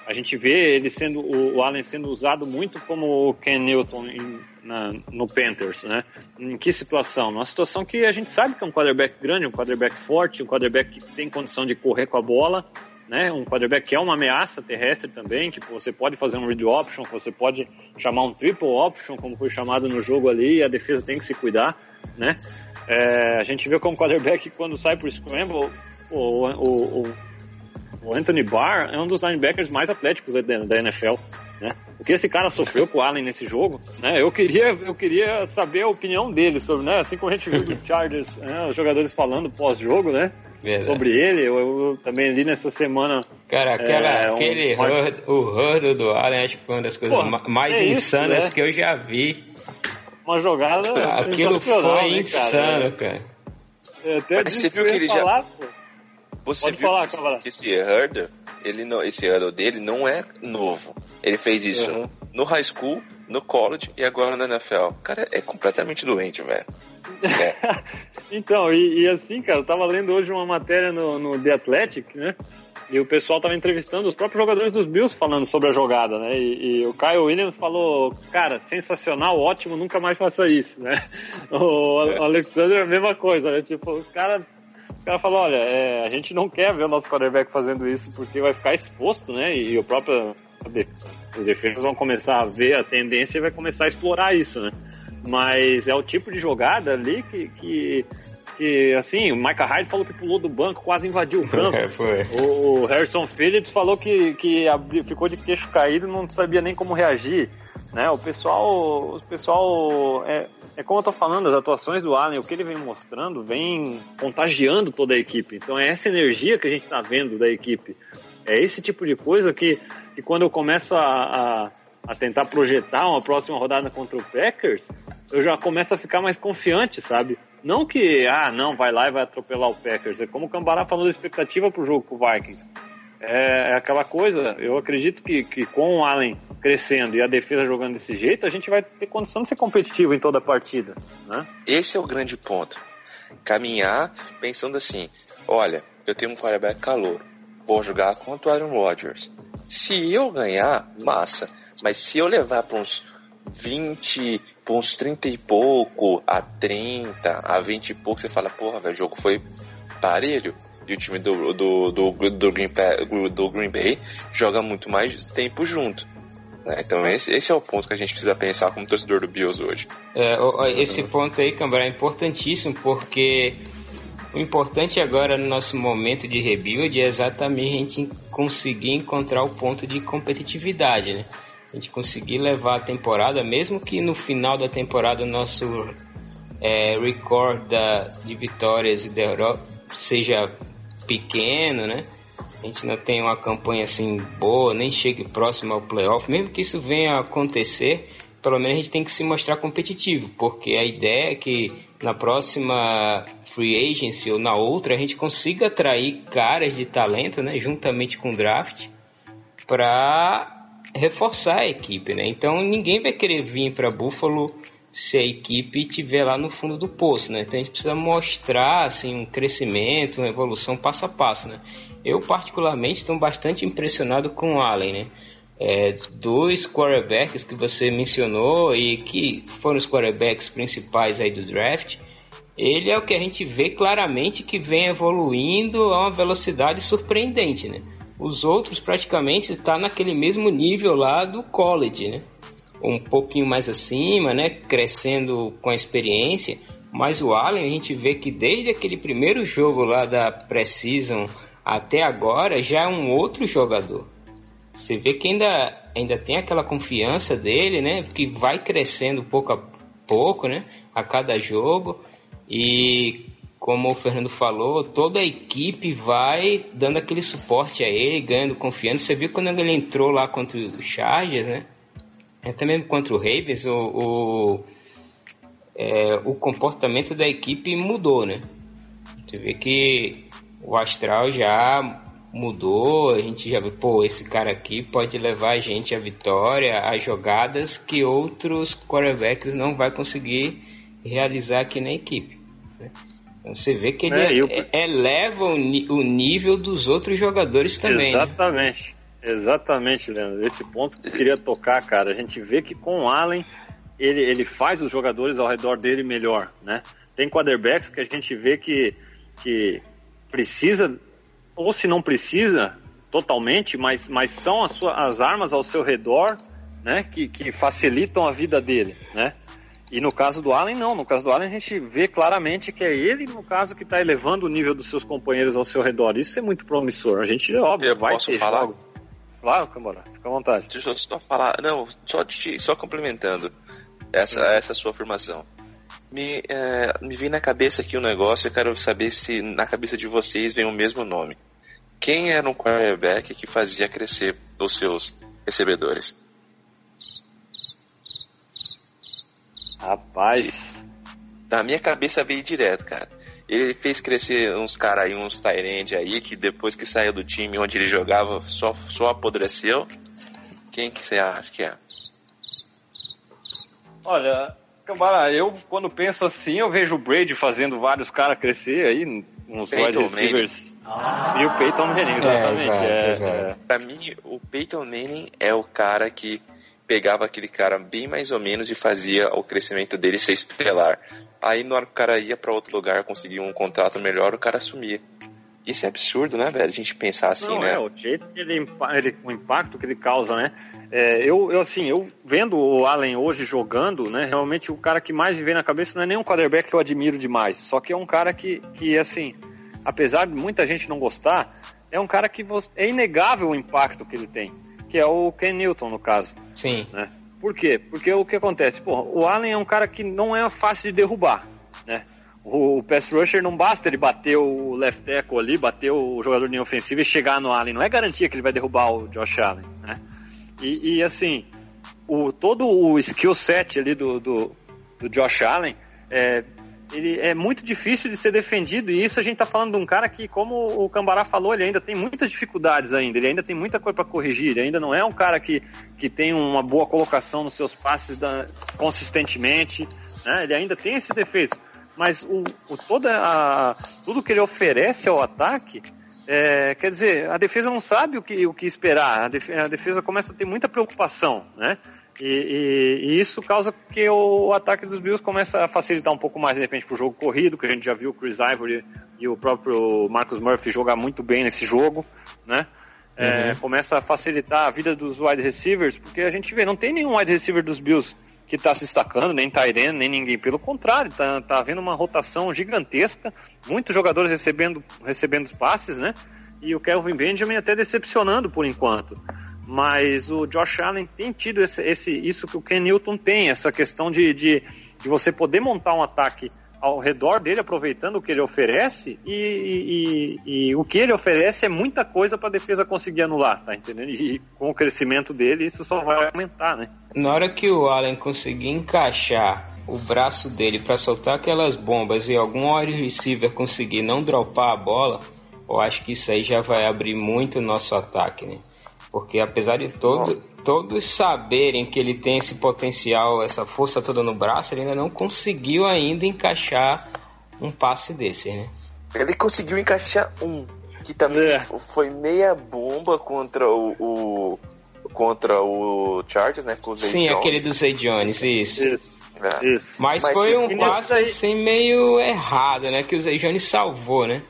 a gente vê ele sendo, o, Allen sendo usado muito como o Ken Newton em, na, no Panthers. Né? Em que situação? Numa situação que a gente sabe que é um quarterback grande, um quarterback forte, um quarterback que tem condição de correr com a bola né? Um quarterback que é uma ameaça terrestre também, que você pode fazer um read option, você pode chamar um triple option, como foi chamado no jogo ali, e a defesa tem que se cuidar, né? É, a gente vê como quarterback quando sai pro scramble, o, o, o, o Anthony Barr é um dos linebackers mais atléticos da, da NFL. Né? O que esse cara sofreu com o Allen nesse jogo, né? Eu queria, eu queria saber a opinião dele sobre, né? Assim como a gente viu do Chargers, né? os jogadores falando pós-jogo, né? Verdade. sobre ele. Eu, eu, também li nessa semana. Cara, aquela, é, um, aquele um... Hurd, o hurdo do Allen acho que foi uma das coisas Pô, mais é insanas isso, né? que eu já vi. Uma jogada. Aquilo foi né, insano, cara. cara. até Mas você viu que ele falar, já. Pô. Você Pode viu falar, que, que esse hurdle, ele não, esse hurdle dele não é novo. Ele fez isso uhum. No high school, no college e agora na NFL. O cara é completamente doente, velho. É. então, e, e, assim, cara, eu tava lendo hoje uma matéria no, no The Athletic, né? E o pessoal tava entrevistando os próprios jogadores dos Bills falando sobre a jogada, né? E, e, o Kyle Williams falou, cara, sensacional, ótimo, nunca mais faça isso, né? O Alexander é a mesma coisa, né? Tipo, os caras os caras falaram, olha, é, a gente não quer ver o nosso quarterback fazendo isso porque vai ficar exposto, né? E o próprio as defesas vão começar a ver a tendência e vai começar a explorar isso, né? Mas é o tipo de jogada ali que, que, que assim, o Micah Hyde falou que pulou do banco, quase invadiu o campo. É, foi. O, Harrison Phillips falou que, que ficou de queixo caído e não sabia nem como reagir. Né? O pessoal, o pessoal é, é como eu tô falando, as atuações do Allen, o que ele vem mostrando, vem contagiando toda a equipe. Então é essa energia que a gente está vendo da equipe. É esse tipo de coisa que, que quando eu começo a, a a tentar projetar uma próxima rodada contra o Packers, eu já começo a ficar mais confiante, sabe? Não que, ah, não, vai lá e vai atropelar o Packers. É como o Cambará falou da expectativa pro jogo com o Vikings. É, é aquela coisa. Eu acredito que, que com o Allen crescendo e a defesa jogando desse jeito, a gente vai ter condição de ser competitivo em toda a partida. Né? Esse é o grande ponto. Caminhar pensando assim: olha, eu tenho um quarterback calor, vou jogar contra o Aaron Rodgers. Se eu ganhar, massa. Mas se eu levar para uns 20, para uns 30 e pouco, a 30, a 20 e pouco, você fala, porra, velho, o jogo foi parelho. E o time do, do, do, do, Green, do Green Bay joga muito mais tempo junto. Né? Então esse, esse é o ponto que a gente precisa pensar como torcedor do Bills hoje. É, esse ponto aí, Câmara, é importantíssimo porque o importante agora no nosso momento de rebuild é exatamente a gente conseguir encontrar o ponto de competitividade, né? A gente conseguir levar a temporada, mesmo que no final da temporada o nosso é, de vitórias e derrotas seja pequeno, né? A gente não tem uma campanha assim boa, nem chegue próximo ao playoff, mesmo que isso venha a acontecer, pelo menos a gente tem que se mostrar competitivo, porque a ideia é que na próxima free agency ou na outra a gente consiga atrair caras de talento, né, juntamente com o draft, para reforçar a equipe, né? Então ninguém vai querer vir para Buffalo se a equipe estiver lá no fundo do poço, né? Então a gente precisa mostrar assim um crescimento, uma evolução passo a passo, né? Eu particularmente estou bastante impressionado com o Allen, né? É, dois quarterbacks que você mencionou e que foram os quarterbacks principais aí do draft, ele é o que a gente vê claramente que vem evoluindo a uma velocidade surpreendente, né? Os outros praticamente está naquele mesmo nível lá do college, né? Um pouquinho mais acima, né? Crescendo com a experiência. Mas o Allen a gente vê que desde aquele primeiro jogo lá da Precision até agora já é um outro jogador. Você vê que ainda, ainda tem aquela confiança dele, né? Que vai crescendo pouco a pouco, né? A cada jogo. E como o Fernando falou, toda a equipe vai dando aquele suporte a ele, ganhando confiança. Você viu quando ele entrou lá contra o Chargers, né? Até mesmo contra o Ravens, o, o, é, o comportamento da equipe mudou, né? Você vê que o astral já mudou, a gente já vê, pô, esse cara aqui pode levar a gente à vitória, a jogadas que outros quarterbacks não vai conseguir realizar aqui na equipe. Né? Você vê que ele é, eu... eleva o, o, nível dos outros jogadores também. Né? Exatamente. Né? Exatamente, Leandro. Esse ponto que eu queria tocar, cara. A gente vê que com o Allen ele, ele faz os jogadores ao redor dele melhor, né? Tem quarterbacks que a gente vê que, que precisa, ou se não precisa totalmente, mas, mas são as, suas, as armas ao seu redor, né? Que, que facilitam a vida dele, né? E no caso do Allen, não. No caso do Allen, a gente vê claramente que é ele, no caso, que está elevando o nível dos seus companheiros ao seu redor. Isso é muito promissor. A gente, óbvio, Eu vai posso ter falar? jogo. Claro, Câmara, fica à vontade. Deixa eu só falar. Não, só, te, só complementando essa, essa sua afirmação. Me, é, me vem na cabeça aqui um negócio, eu quero saber se na cabeça de vocês vem o mesmo nome. Quem era um quarterback que fazia crescer os seus recebedores? Rapaz. Na minha cabeça veio direto, cara. Ele fez crescer uns caras aí, uns Tyrande aí, que depois que saiu do time onde ele jogava, só, só apodreceu. Quem que você acha que é? Olha, Câmara, eu quando penso assim, eu vejo o Brady fazendo vários caras crescer aí, uns wide receivers. E o Peyton Manning, exatamente. exato, é, exato. é. Pra mim, o Peyton Manning é o cara que pegava aquele cara bem mais ou menos e fazia o crescimento dele ser estelar. Aí na hora que o cara ia pra outro lugar, conseguia um contrato melhor, o cara sumia. Isso é absurdo, né, velho? A gente pensar assim, Não, né? é, o jeito que ele, ele- o impacto que ele causa, né? É, eu, eu, assim, eu vendo o Allen hoje jogando, né? Realmente o cara que mais me vem na cabeça não é nem um quarterback que eu admiro demais, só que é um cara que, que assim, apesar de muita gente não gostar, é um cara que é inegável o impacto que ele tem, que é o Ken Newton, no caso. Sim. né? Por quê? Porque o que acontece? Porra, o Allen é um cara que não é fácil de derrubar, né? O, o pass rusher não basta ele bater o left tackle ali, bater o jogador de ofensiva e chegar no Allen. Não é garantia que ele vai derrubar o Josh Allen, né? E, e, assim, o, todo o skill set ali do, do, do Josh Allen é, ele é muito difícil de ser defendido e isso a gente tá falando de um cara que, como o Cambará falou, ele ainda tem muitas dificuldades ainda, ele ainda tem muita coisa para corrigir, ele ainda não é um cara que, que tem uma boa colocação nos seus passes da, consistentemente, né? Ele ainda tem esses defeitos, mas o, o toda a, tudo que ele oferece ao ataque é, quer dizer, a defesa não sabe o que, o que esperar, a defesa, a defesa começa a ter muita preocupação, né? E, e, e, isso causa que o, ataque dos Bills comece a facilitar um pouco mais, de repente, para o jogo corrido, que a gente já viu o Chris Ivory e o próprio Marcus Murphy jogar muito bem nesse jogo, né? É, uhum. começa a facilitar a vida dos wide receivers, porque a gente vê, não tem nenhum wide receiver dos Bills que está se destacando, nem Tyrene, nem ninguém. Pelo contrário, está tá havendo uma rotação gigantesca, muitos jogadores recebendo, recebendo passes, né? E o Kelvin Benjamin até decepcionando por enquanto. Mas o Josh Allen tem tido esse, esse isso que o Ken Newton tem, essa questão de, de, de você poder montar um ataque ao redor dele, aproveitando o que ele oferece, e, e, e o que ele oferece é muita coisa para a defesa conseguir anular, tá entendendo? E com o crescimento dele, isso só vai aumentar, né? Na hora que o Allen conseguir encaixar o braço dele para soltar aquelas bombas e algum wide receiver conseguir não dropar a bola, eu acho que isso aí já vai abrir muito o nosso ataque, né? Porque apesar de todo, todos saberem que ele tem esse potencial, essa força toda no braço, ele ainda não conseguiu ainda encaixar um passe desse, né? Ele conseguiu encaixar um, que também é. foi meia bomba contra o, o, contra o Chargers, né? Com o Zay Sim, Jones. aquele do Zay Jones, isso. Isso. É. isso. Mas, Mas, foi um passe assim meio errado, né? Que o Zay Jones salvou, né?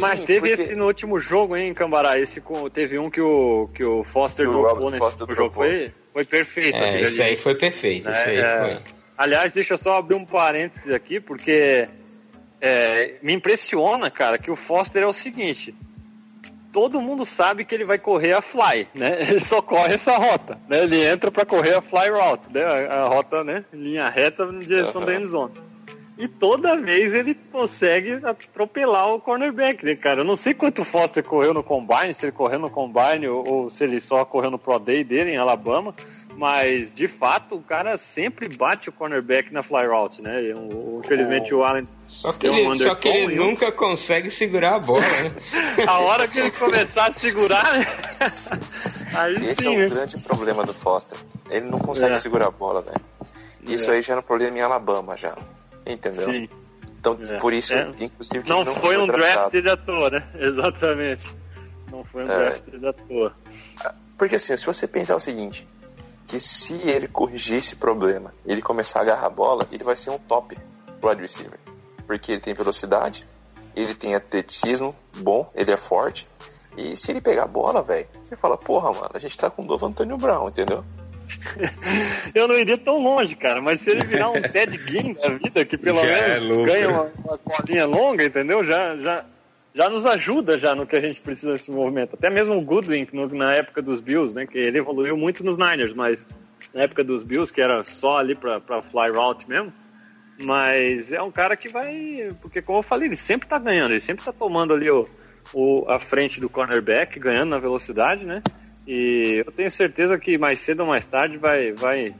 Mas Sim, teve porque... esse no último jogo, hein, Cambará? Esse com, teve um que o, que o Foster o dropou nesse Foster jogo. Dropou. Foi, foi perfeito. É, isso aí foi perfeito. Isso aí é, foi. Aliás, deixa eu só abrir um parênteses aqui, porque é, me impressiona, cara, que o Foster é o seguinte. Todo mundo sabe que ele vai correr a fly, né? Ele só corre essa rota, né? Ele entra para correr a fly route, né? A, a rota, né? Linha reta na direção uhum. da endzone. E toda vez ele consegue atropelar o cornerback, né, cara? Eu não sei quanto o Foster correu no combine, se ele correu no combine ou, ou se ele só correu no Pro Day dele em Alabama, mas de fato o cara sempre bate o cornerback na fly route, né? infelizmente o Allen. Só que ele, um só que ele nunca consegue segurar a bola, né? a hora que ele começar a segurar, né? Aí Esse sim, é um né? grande problema do Foster. Ele não consegue é. segurar a bola, velho. Isso é. aí já era um problema em Alabama já. Entendeu? Sim. Então, é. por isso, é. inclusive, não, não foi um draft de à toa, né? Exatamente. Não foi um é. draft de à toa. Porque assim, se você pensar o seguinte, que se ele corrigir esse problema, ele começar a agarrar a bola, ele vai ser um top wide receiver. Porque ele tem velocidade, ele tem atleticismo bom, ele é forte. E se ele pegar a bola, velho, você fala, porra, mano, a gente tá com o novo Antônio Brown, entendeu? eu não iria tão longe, cara, mas se ele virar um Ted Ginn da vida, que pelo já é menos é ganha uma, uma colinha longa, entendeu? Já, já, já nos ajuda já no que a gente precisa nesse movimento. Até mesmo o Goodwin, no, na época dos Bills, né? Que ele evoluiu muito nos Niners, mas na época dos Bills, que era só ali pra, pra fly route mesmo. Mas é um cara que vai. Porque, como eu falei, ele sempre tá ganhando, ele sempre tá tomando ali o, o, a frente do cornerback, ganhando na velocidade, né? E eu tenho certeza que mais cedo ou mais tarde vai, vai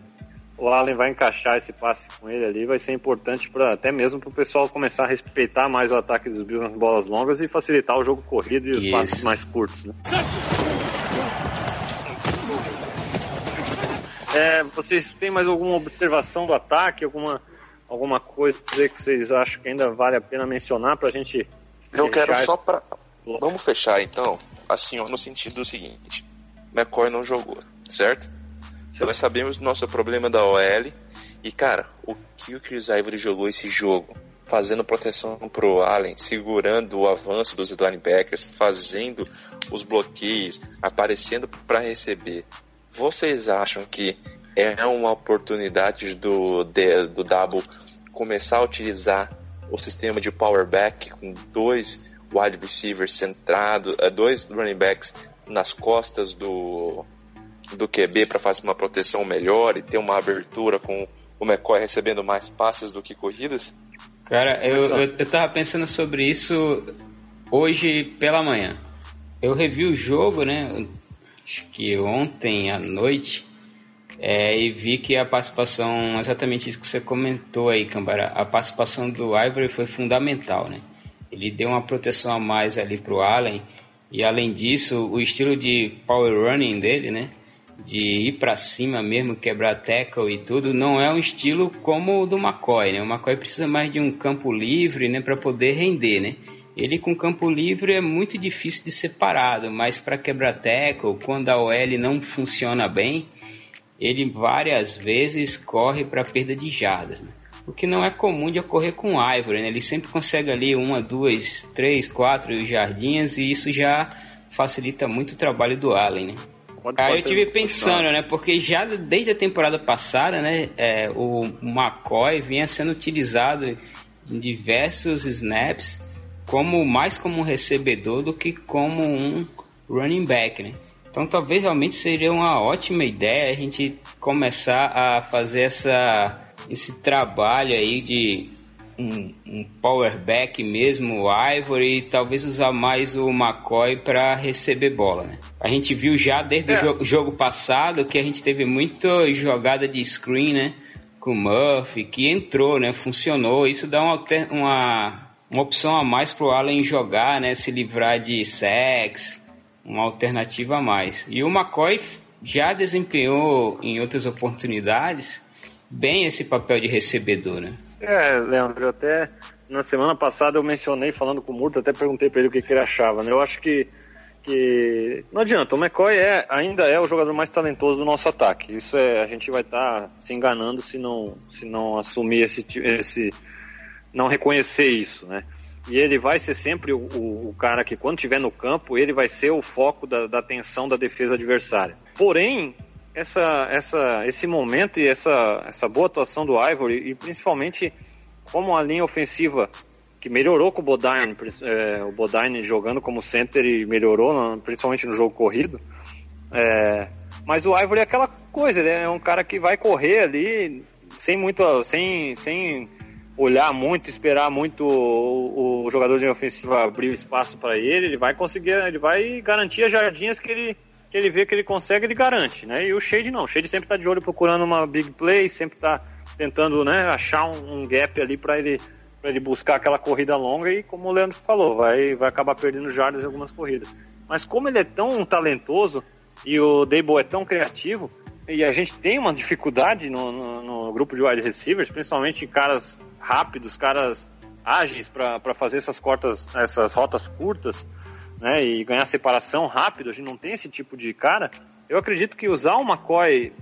o Allen vai encaixar esse passe com ele ali, vai ser importante para até mesmo para o pessoal começar a respeitar mais o ataque dos Bills nas bolas longas e facilitar o jogo corrido e os Isso. passes mais curtos. Né? É, vocês têm mais alguma observação do ataque, alguma, alguma coisa que vocês acham que ainda vale a pena mencionar para a gente? Eu quero só para vamos fechar então, assim, ó, no sentido do seguinte McCoy não jogou, certo? certo? Nós sabemos do nosso problema da OL. E, cara, o que o Chris Ivory jogou esse jogo? Fazendo proteção pro Allen, segurando o avanço dos linebackers, fazendo os bloqueios, aparecendo para receber. Vocês acham que é uma oportunidade do, do Double começar a utilizar o sistema de power back com dois wide receivers centrados, eh, dois running backs nas costas do, do QB para fazer uma proteção melhor e ter uma abertura com o McCoy recebendo mais passes do que corridas? Cara, eu, eu, eu tava pensando sobre isso hoje pela manhã. Eu revi o jogo, né? Acho que ontem à noite. é, e vi que a participação, exatamente isso que você comentou aí, Cambara, a participação do Ivory foi fundamental, né? Ele deu uma proteção a mais ali para o Allen e além disso, o estilo de power running dele, né? De ir para cima mesmo, quebrar tackle e tudo, não é um estilo como o do McCoy, né? O McCoy precisa mais de um campo livre, né? Para poder render, né? Ele com campo livre é muito difícil de ser parado, mas para quebrar tackle, quando a OL não funciona bem, ele várias vezes corre para perda de jardas. Né? O que não é comum de ocorrer com o Ivory, né? ele sempre consegue ali uma, duas, três, quatro jardinhas e isso já facilita muito o trabalho do Allen. Né? Aí eu tive pensando, né? Porque já desde a temporada passada, né? É, o McCoy vinha sendo utilizado em diversos snaps como mais como um recebedor do que como um running back, né? Então talvez realmente seria uma ótima ideia a gente começar a fazer essa, esse trabalho aí de um, um power back mesmo, o Ivory, e talvez usar mais o McCoy para receber bola. Né? A gente viu já desde é. o jogo, jogo passado que a gente teve muita jogada de screen, né? Com o Murphy, que entrou, né? Funcionou. Isso dá uma, uma uma opção a mais para o Allen jogar, né, se livrar de sex, uma alternativa a mais. E o McCoy já desempenhou em outras oportunidades bem esse papel de recebedor, né? É, Leandro, até na semana passada eu mencionei falando com o Murto, até perguntei para ele o que, que, ele achava, né? Eu acho que, que não adianta, o McCoy é, ainda é o jogador mais talentoso do nosso ataque. Isso é, a gente vai estar tá se enganando se não, se não assumir esse, esse não reconhecer isso, né? E ele vai ser sempre o, o, o cara que, quando estiver no campo, ele vai ser o foco da, da atenção da defesa adversária. Porém, essa, essa, esse momento e essa, essa boa atuação do Ivory, e principalmente como a linha ofensiva que melhorou com o Bodine, é, o Bodine jogando como center e melhorou, principalmente no jogo corrido. É, mas o Ivory é aquela coisa, ele é um cara que vai correr ali sem muito, sem, sem olhar muito, esperar muito o, o jogador de ofensiva abrir espaço para ele, ele vai conseguir, ele vai garantir as jardinhas que ele, que ele vê que ele consegue, ele garante, né? E o Shade não, o Shade sempre está de olho procurando uma big play, sempre está tentando, né, achar um, um gap ali para ele para ele buscar aquela corrida longa e como o Leandro falou, vai vai acabar perdendo jardas em algumas corridas. Mas como ele é tão talentoso e o Dable é tão criativo, e a gente tem uma dificuldade no, no, no grupo de wide receivers, principalmente caras rápidos, caras ágeis para fazer essas cortas, essas rotas curtas, né, e ganhar separação rápido. A gente não tem esse tipo de cara. Eu acredito que usar o McCoy,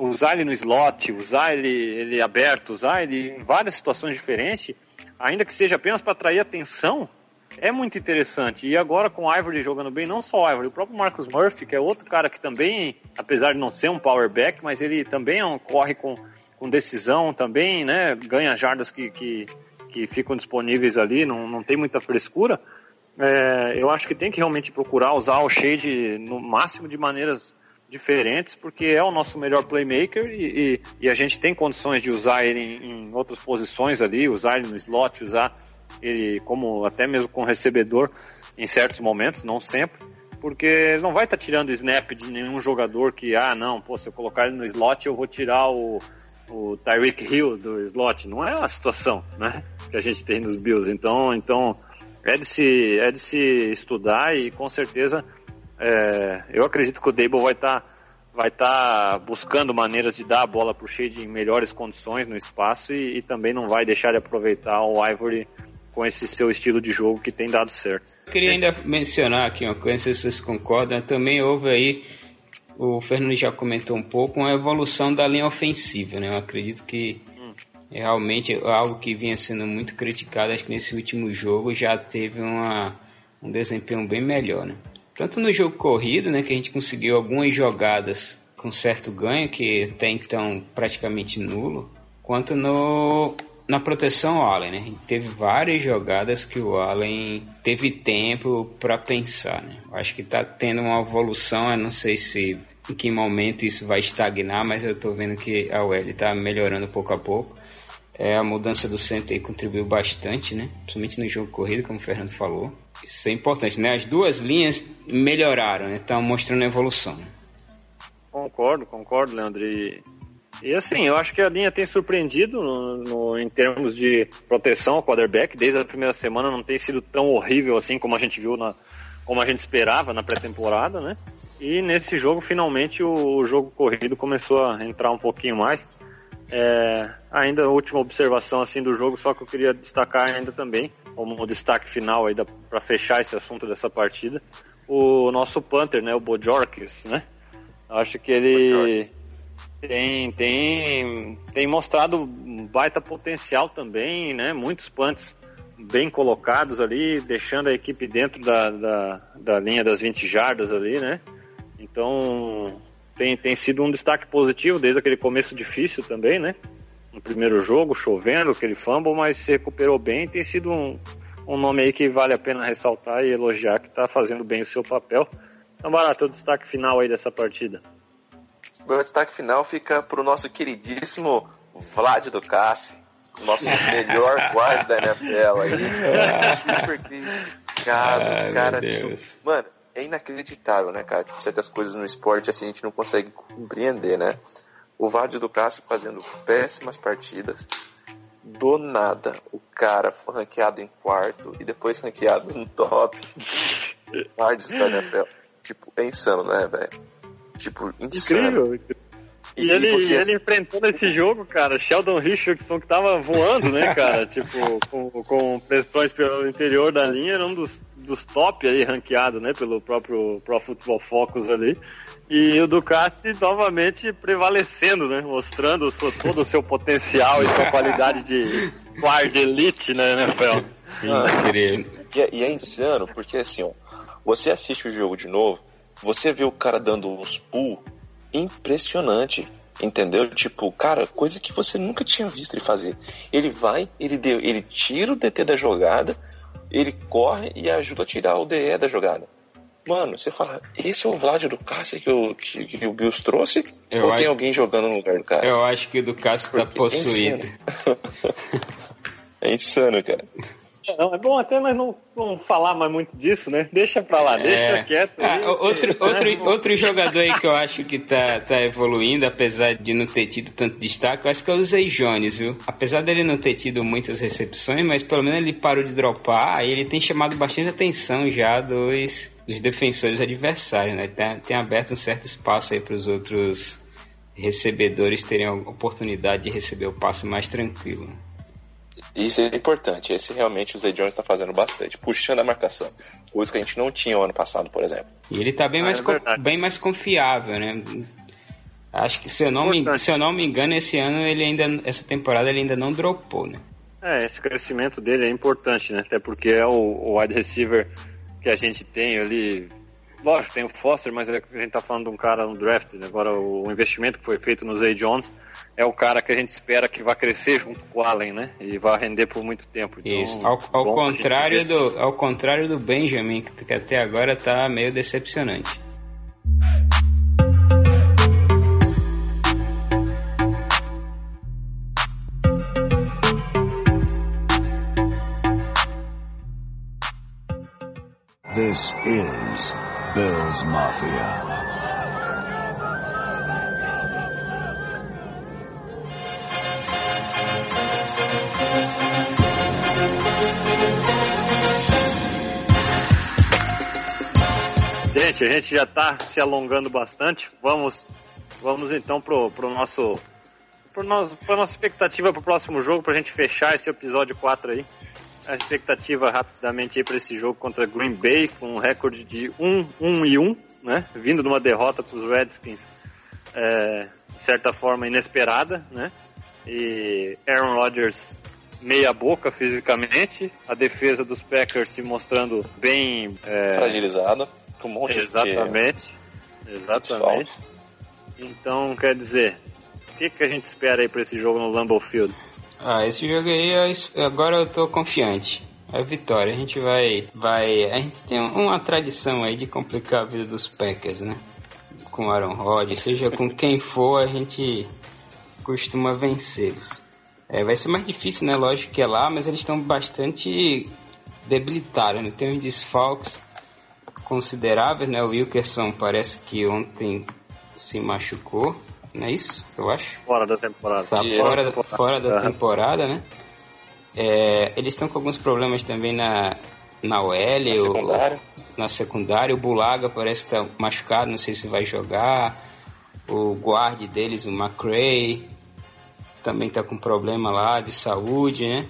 usar ele no slot, usar ele, ele aberto, usar ele em várias situações diferentes, ainda que seja apenas para atrair atenção, é muito interessante. E agora com o Ivory jogando bem, não só o Ivory, o próprio Marcus Murphy, que é outro cara que também, apesar de não ser um power back, mas ele também é corre com com decisão também, né? Ganha jardas que, que, que ficam disponíveis ali, não, não tem muita frescura. É, eu acho que tem que realmente procurar usar o Shade no máximo de maneiras diferentes, porque é o nosso melhor playmaker e, e, e a gente tem condições de usar ele em, em, outras posições ali, usar ele no slot, usar ele como até mesmo com recebedor em certos momentos, não sempre, porque não vai estar tá tirando snap de nenhum jogador que, ah, não, pô, se eu colocar ele no slot eu vou tirar o, o Tyreek Hill do slot. Não é a situação né, que a gente tem nos Bills. Então, então é, de se, é de se estudar e com certeza é, eu acredito que o Dable vai estar tá, vai tá buscando maneiras de dar a bola para o Shade em melhores condições no espaço e, e também não vai deixar de aproveitar o Ivory com esse seu estilo de jogo que tem dado certo. Eu queria ainda mencionar aqui uma coisa, se vocês concordam, também houve aí o Fernando já comentou um pouco, uma evolução da linha ofensiva, né? Eu acredito que realmente algo que vinha sendo muito criticado, acho que nesse último jogo já teve uma, um desempenho bem melhor, né? Tanto no jogo corrido, né, que a gente conseguiu algumas jogadas com certo ganho, que até então praticamente nulo, quanto no na proteção ao Allen, né? Teve várias jogadas que o Allen teve tempo para pensar, né? Acho que está tendo uma evolução, eu não sei se em que momento isso vai estagnar, mas eu estou vendo que a UL está melhorando pouco a pouco. É, a mudança do center contribuiu bastante, né? Principalmente no jogo corrido, como o Fernando falou. Isso é importante, né? As duas linhas melhoraram, né? Estão mostrando evolução. Concordo, concordo, Leandro. E, e assim, eu acho que a linha tem surpreendido no, no- em termos de proteção ao quarterback. Desde a primeira semana não tem sido tão horrível assim como a gente viu na, como a gente esperava na pré-temporada, né? E nesse jogo, finalmente, o jogo corrido começou a entrar um pouquinho mais. É, ainda a última observação assim do jogo, só que eu queria destacar ainda também, como destaque final aí para fechar esse assunto dessa partida, o nosso punter, né, o Bojorquez, né? Acho que ele tem, tem, tem mostrado um baita potencial também, né? Muitos punts bem colocados ali, deixando a equipe dentro da, da, da linha das 20 jardas ali, né? Então tem, tem sido um destaque positivo desde aquele começo difícil também, né? No primeiro jogo, chovendo, aquele fumble, mas se recuperou bem. Tem sido um, um nome aí que vale a pena ressaltar e elogiar, que está fazendo bem o seu papel. Então, Barato, o destaque final aí dessa partida. Meu destaque final fica pro nosso queridíssimo Vlad Ducassi, nosso melhor guarda da NFL aí. Super criticado, Ai, cara. meu tipo, Deus. mano, é inacreditável, né, cara? Tipo, certas coisas no esporte assim a gente não consegue compreender, né? O Vlad Ducassi fazendo péssimas partidas. Do nada, o cara foi ranqueado em quarto e depois ranqueado no top guards da. Tipo, é insano, né, velho? Tipo, insano. Incrível. E, ele, você- ele enfrentando esse jogo, cara, Sheldon Richardson que tava voando, né, cara? tipo, com, com pressões pelo interior da linha, era um dos, dos top aí ranqueado, né, pelo próprio Pro Football Focus ali. E o Ducati novamente prevalecendo, né, mostrando o seu- todo o seu potencial e sua qualidade de guard elite, né, NFL. Incrível. E é, e é insano, porque assim, ó, você assiste o jogo de novo, você vê o cara dando uns pull impressionante. Entendeu? Tipo, cara, coisa que você nunca tinha visto ele fazer. Ele vai, ele deu, ele tira o DT da jogada, ele corre e ajuda a tirar o DE da jogada. Mano, você fala, esse é o Vlad do Cássio que, o- que, que o Bills trouxe? Eu ou tem acho- alguém jogando no lugar do cara? Eu acho que o do Cássio tá Porque é possuído. insano. É insano, cara. Não, é bom até nós não, não falar mais muito disso, né? Deixa pra lá, deixa É. quieto. Ah, outro, outro, outro jogador aí que eu acho que tá, tá evoluindo, apesar de não ter tido tanto destaque, eu acho que é o Zay Jones, viu? Apesar dele não ter tido muitas recepções, mas pelo menos ele parou de dropar e ele tem chamado bastante atenção já dos, dos defensores adversários, né? Tem, tem aberto um certo espaço aí para os outros recebedores terem a oportunidade de receber o passe mais tranquilo. Isso é importante. Esse realmente o Zay Jones está fazendo bastante, puxando a marcação. Coisa que a gente não tinha o ano passado, por exemplo. E ele tá bem, Ah, mais, é co- verdade. bem mais confiável, né? Acho que se eu, não me, se eu não me engano, esse ano ele ainda. Essa temporada ele ainda não dropou, né? É, esse crescimento dele é importante, né? Até porque é o, o wide receiver que a gente tem ali. Lógico, tem o Foster, mas a gente tá falando de um cara no draft. né? Agora, o, investimento que foi feito no Zay Jones é o cara que a gente espera que vai crescer junto com o Allen, né? E vai render por muito tempo. Então, Isso. Ao, ao contrário do, ao contrário do Benjamin, que, que até agora tá meio decepcionante. This is Bill's Mafia. Gente, a gente já está se alongando bastante. Vamos, vamos então pro, pro nosso, pro nosso, pra nossa expectativa pro próximo jogo, pra gente fechar esse episódio 4 aí. A expectativa rapidamente para esse jogo contra Green Bay, com um recorde de 1, 1 e 1, né? Vindo de uma derrota para os Redskins, é, de certa forma inesperada, né? E Aaron Rodgers meia boca fisicamente, a defesa dos Packers se mostrando bem é, Fragilizado, com um monte Exatamente. de Exatamente. Então, quer dizer, o que, que a gente espera aí pra esse jogo no Lambeau Field? Ah, esse jogo aí, agora eu tô confiante. É vitória. A gente vai. vai a gente tem uma tradição aí de complicar a vida dos Packers, né? Com Aaron Rodgers, seja com quem for, a gente costuma vencê-los. É, vai ser mais difícil, né? Lógico que é lá, mas eles estão bastante debilitados, né? Tem uns desfalques consideráveis, né? O Wilkerson parece que ontem se machucou, não é isso? Eu acho. Fora da temporada. Tá fora, da- fora da Aham. temporada, né? É, eles estão com alguns problemas também na, na OL, Na o- secundária. na secundária. O Bulaga parece que tá machucado, não sei se vai jogar. O guarde deles, o McRae, também tá com problema lá de saúde, né?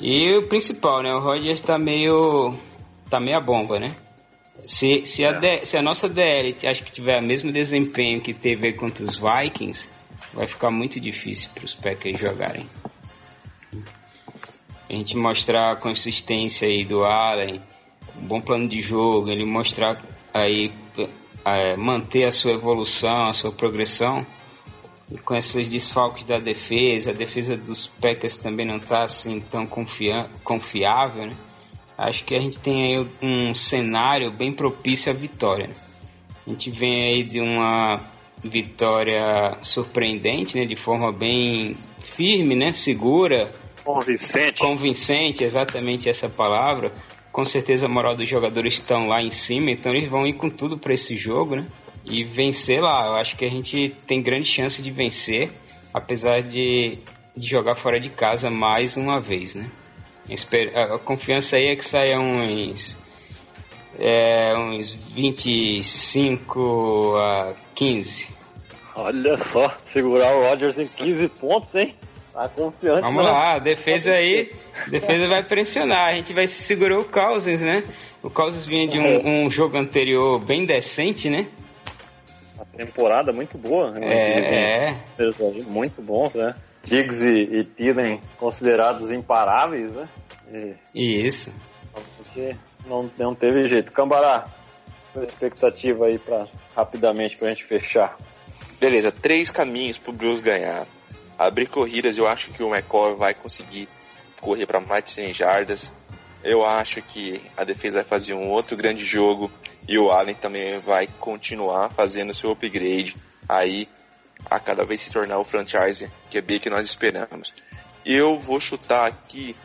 E o principal, né? O Rogers tá meio. tá meia bomba, né? Se, se, a, D- se a nossa DL acho que tiver o mesmo desempenho que teve contra os Vikings, vai ficar muito difícil para os Packers jogarem. A gente mostrar a consistência aí do Allen, um bom plano de jogo, ele mostrar aí é, manter a sua evolução, a sua progressão. E com esses desfalques da defesa, a defesa dos Packers também não está assim tão confia confiável, né? Acho que a gente tem aí um cenário bem propício à vitória. A gente vem aí de uma vitória surpreendente, né? De forma bem firme, né? Segura, Convincente. convincente, exatamente essa palavra. Com certeza a moral dos jogadores estão lá em cima, então eles vão ir com tudo para esse jogo, né? E vencer lá. Eu acho que a gente tem grande chance de vencer, apesar de, de jogar fora de casa mais uma vez, né? A a confiança aí é que saia uns é, uns 25 a 15. Olha só, segurar o Rodgers em 15 pontos, hein? Tá confiante, Vamos né? lá, a defesa aí, a defesa vai pressionar. A gente vai segurar o Cousins, né? O Cousins vinha de um, um jogo anterior bem decente, né? Uma temporada muito boa. né? É, é. Muito bons, né? Diggs e, e Thielen considerados imparáveis, né? E Isso. porque não, não teve jeito. Cambará, qual a expectativa aí pra, rapidamente pra gente fechar? Beleza, três caminhos pro Bills ganhar. Abrir corridas, eu acho que o McCoy vai conseguir correr para mais de 100 jardas. Eu acho que a defesa vai fazer um outro grande jogo e o Allen também vai continuar fazendo seu upgrade aí a cada vez se tornar o franchise QB que nós esperamos. Eu vou chutar aqui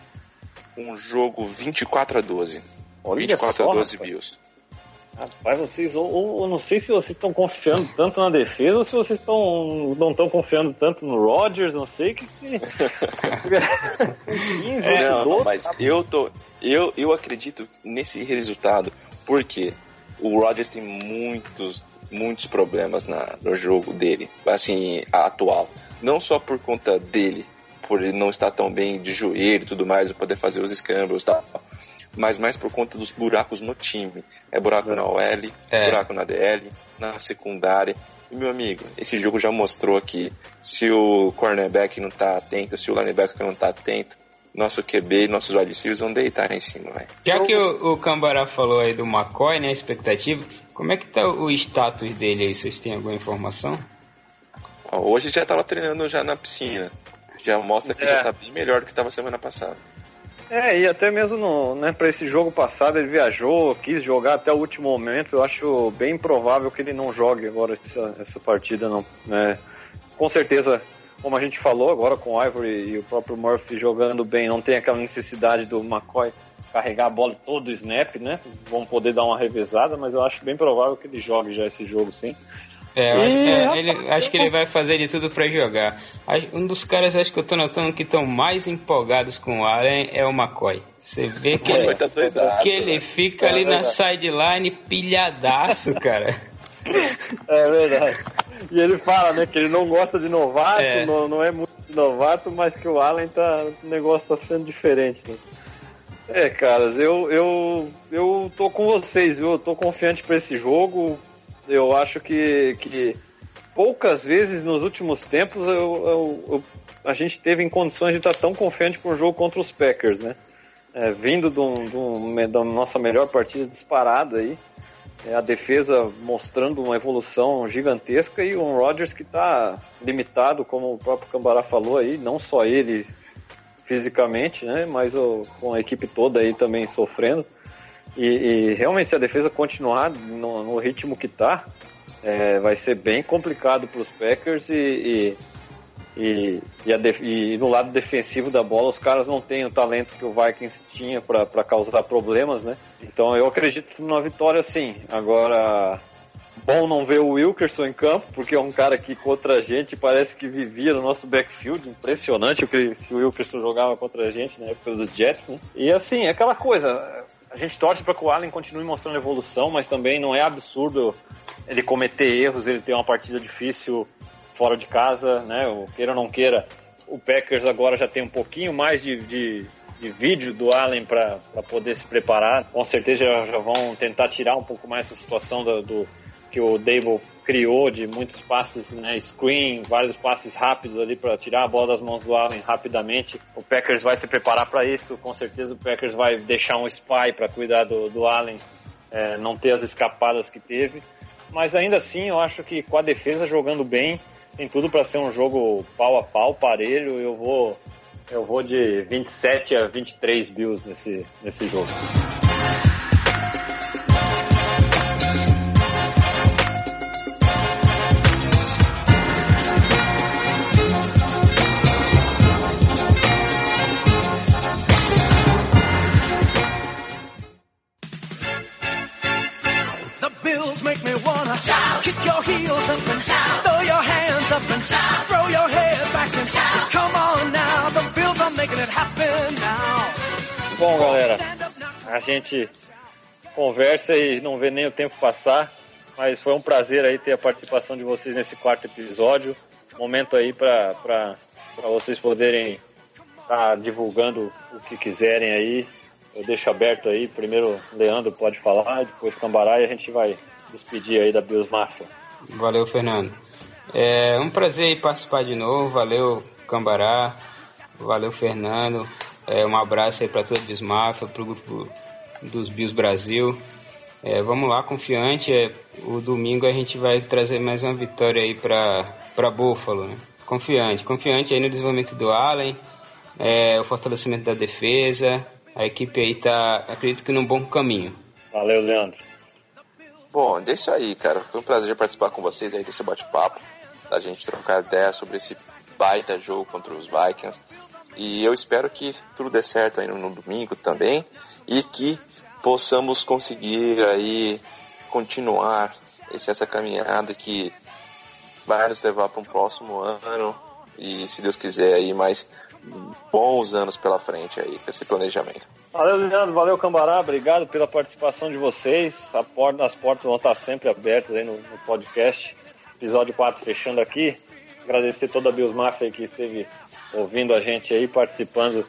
um jogo 24 a 12. Olha 24 só, a 12 rapaz. Bills. Rapaz, vocês, ou, ou- eu não sei se vocês estão confiando tanto na defesa ou se vocês estão não estão confiando tanto no Rodgers, não sei o que. que... 15, É, não, não, 12, mas eu tô. Eu, eu acredito nesse resultado, porque o Rodgers tem muitos, muitos problemas na, no jogo dele, assim, atual. Não só por conta dele, por ele não estar tão bem de joelho e tudo mais, poder fazer os scrambles e tal. Mas mais por conta dos buracos no time. É buraco na OL, É. buraco na DL, na secundária. E meu amigo, esse jogo já mostrou que se o cornerback não tá atento, se o linebacker não tá atento, nosso QB e nossos wide receivers vão deitar em cima, velho. Já que o, o Cambará falou aí do McCoy, né? Expectativa. Como é que tá o status dele aí? Vocês têm alguma informação? Ó, Hoje já tava treinando já na piscina. Já mostra que É. já tá bem melhor do que tava semana passada. É, e até mesmo no, né, para esse jogo passado ele viajou, quis jogar até o último momento. Eu acho bem provável que ele não jogue agora essa, essa partida, não. Né? Com certeza, como a gente falou agora com o Ivory e o próprio Murphy jogando bem, não tem aquela necessidade do McCoy carregar a bola todo o snap, né? Vão poder dar uma revezada, mas eu acho bem provável que ele jogue já esse jogo, sim. É, eu acho, é, ele- acho que ele vai fazer de tudo pra jogar. Um dos caras acho que eu tô notando que estão mais empolgados com o Allen é o McCoy. Você vê que ele, que ele fica É ali na sideline pilhadaço, cara. É verdade. E ele fala, né, que ele não gosta de novato, É. não, não é muito de novato, mas que o Allen tá. O negócio tá sendo diferente, né? É, caras, eu, eu, eu tô com vocês, viu? Eu tô confiante pra esse jogo. Eu acho que, que poucas vezes nos últimos tempos eu, eu- eu- a gente teve em condições de estar tão confiante para um jogo contra os Packers, né? É, vindo de um- da nossa melhor partida disparada aí. É, a defesa mostrando uma evolução gigantesca e um Rodgers que está limitado, como o próprio Cambará falou aí, não só ele fisicamente, né, mas o, com a equipe toda aí também sofrendo. E, e realmente se a defesa continuar no, no ritmo que está, vai ser bem complicado para os Packers e, e, e, def- e no lado defensivo da bola os caras não têm o talento que o Vikings tinha para causar problemas, né? Então eu acredito numa vitória sim. Agora Bom não ver o Wilkerson em campo, porque é um cara que contra a gente parece que vivia no nosso backfield. Impressionante o que o Wilkerson jogava contra a gente na época dos Jets, né? E assim, é aquela coisa. A gente torce para que o Allen continue mostrando evolução, mas também não é absurdo ele cometer erros, ele ter uma partida difícil fora de casa, né? O queira ou não queira, o Packers agora já tem um pouquinho mais de, de, de vídeo do Allen para poder se preparar. Com certeza já, já, vão tentar tirar um pouco mais essa situação do, do que o Dable criou de muitos passes, né, screen, vários passes rápidos ali para tirar a bola das mãos do Allen rapidamente. O Packers vai se preparar para isso, com certeza o Packers vai deixar um spy para cuidar do, do Allen, é, não ter as escapadas que teve. Mas ainda assim, eu acho que com a defesa jogando bem, tem tudo para ser um jogo pau a pau, parelho. Eu vou, eu vou de 27 a 23 Bills nesse, nesse jogo. A gente conversa e não vê nem o tempo passar, mas foi um prazer aí ter a participação de vocês nesse quarto episódio. Momento aí para vocês poderem estar divulgando o que quiserem aí. Eu deixo aberto aí. Primeiro, Leandro pode falar, depois Cambará e a gente vai despedir aí da Bills Mafia. Valeu, Fernando. É um prazer participar de novo. Valeu, Cambará. Valeu, Fernando. É, um abraço aí para todo o Bismafia, para o grupo dos Bios Brasil. É, vamos lá, confiante. É, o domingo a gente vai trazer mais uma vitória aí para Buffalo. Né? Confiante, confiante aí no desenvolvimento do Allen, é, o fortalecimento da defesa. A equipe aí tá, acredito que num bom caminho. Valeu, Leandro. Bom, é isso aí, cara. Foi um prazer participar com vocês aí desse bate-papo, da gente trocar ideia sobre esse baita jogo contra os Vikings. E eu espero que tudo dê certo aí no, no domingo também e que possamos conseguir aí continuar essa caminhada que vai nos levar para um próximo ano e, se Deus quiser, aí mais bons anos pela frente aí com esse planejamento. Valeu, Leandro. Valeu, Cambará. Obrigado pela participação de vocês. Porta, as portas vão estar sempre abertas aí no, no podcast. Episódio 4 fechando aqui. Agradecer toda a Bills Mafia que esteve ouvindo a gente aí, participando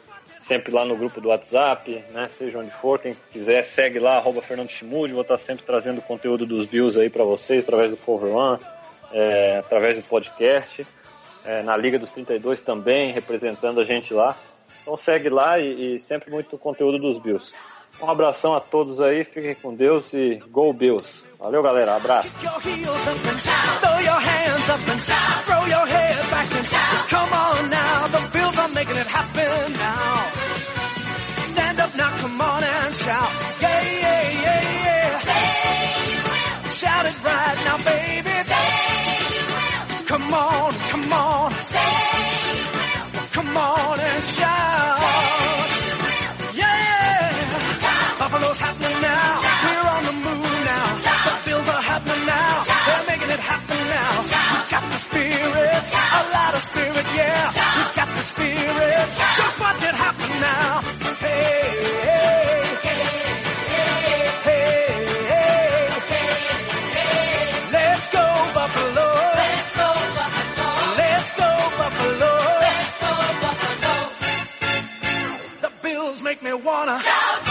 sempre lá no grupo do WhatsApp, né? Seja onde for, quem quiser, segue lá, arroba Fernando Chimude. Vou estar sempre trazendo conteúdo dos Bills aí para vocês, através do Cover One, é, através do podcast. É, na Liga dos 32 também, representando a gente lá. Então segue lá e, e sempre muito conteúdo dos Bills. Um abração a todos aí, fiquem com Deus e Go Bills. Valeu, galera. Abraço. Stand up wanna shout.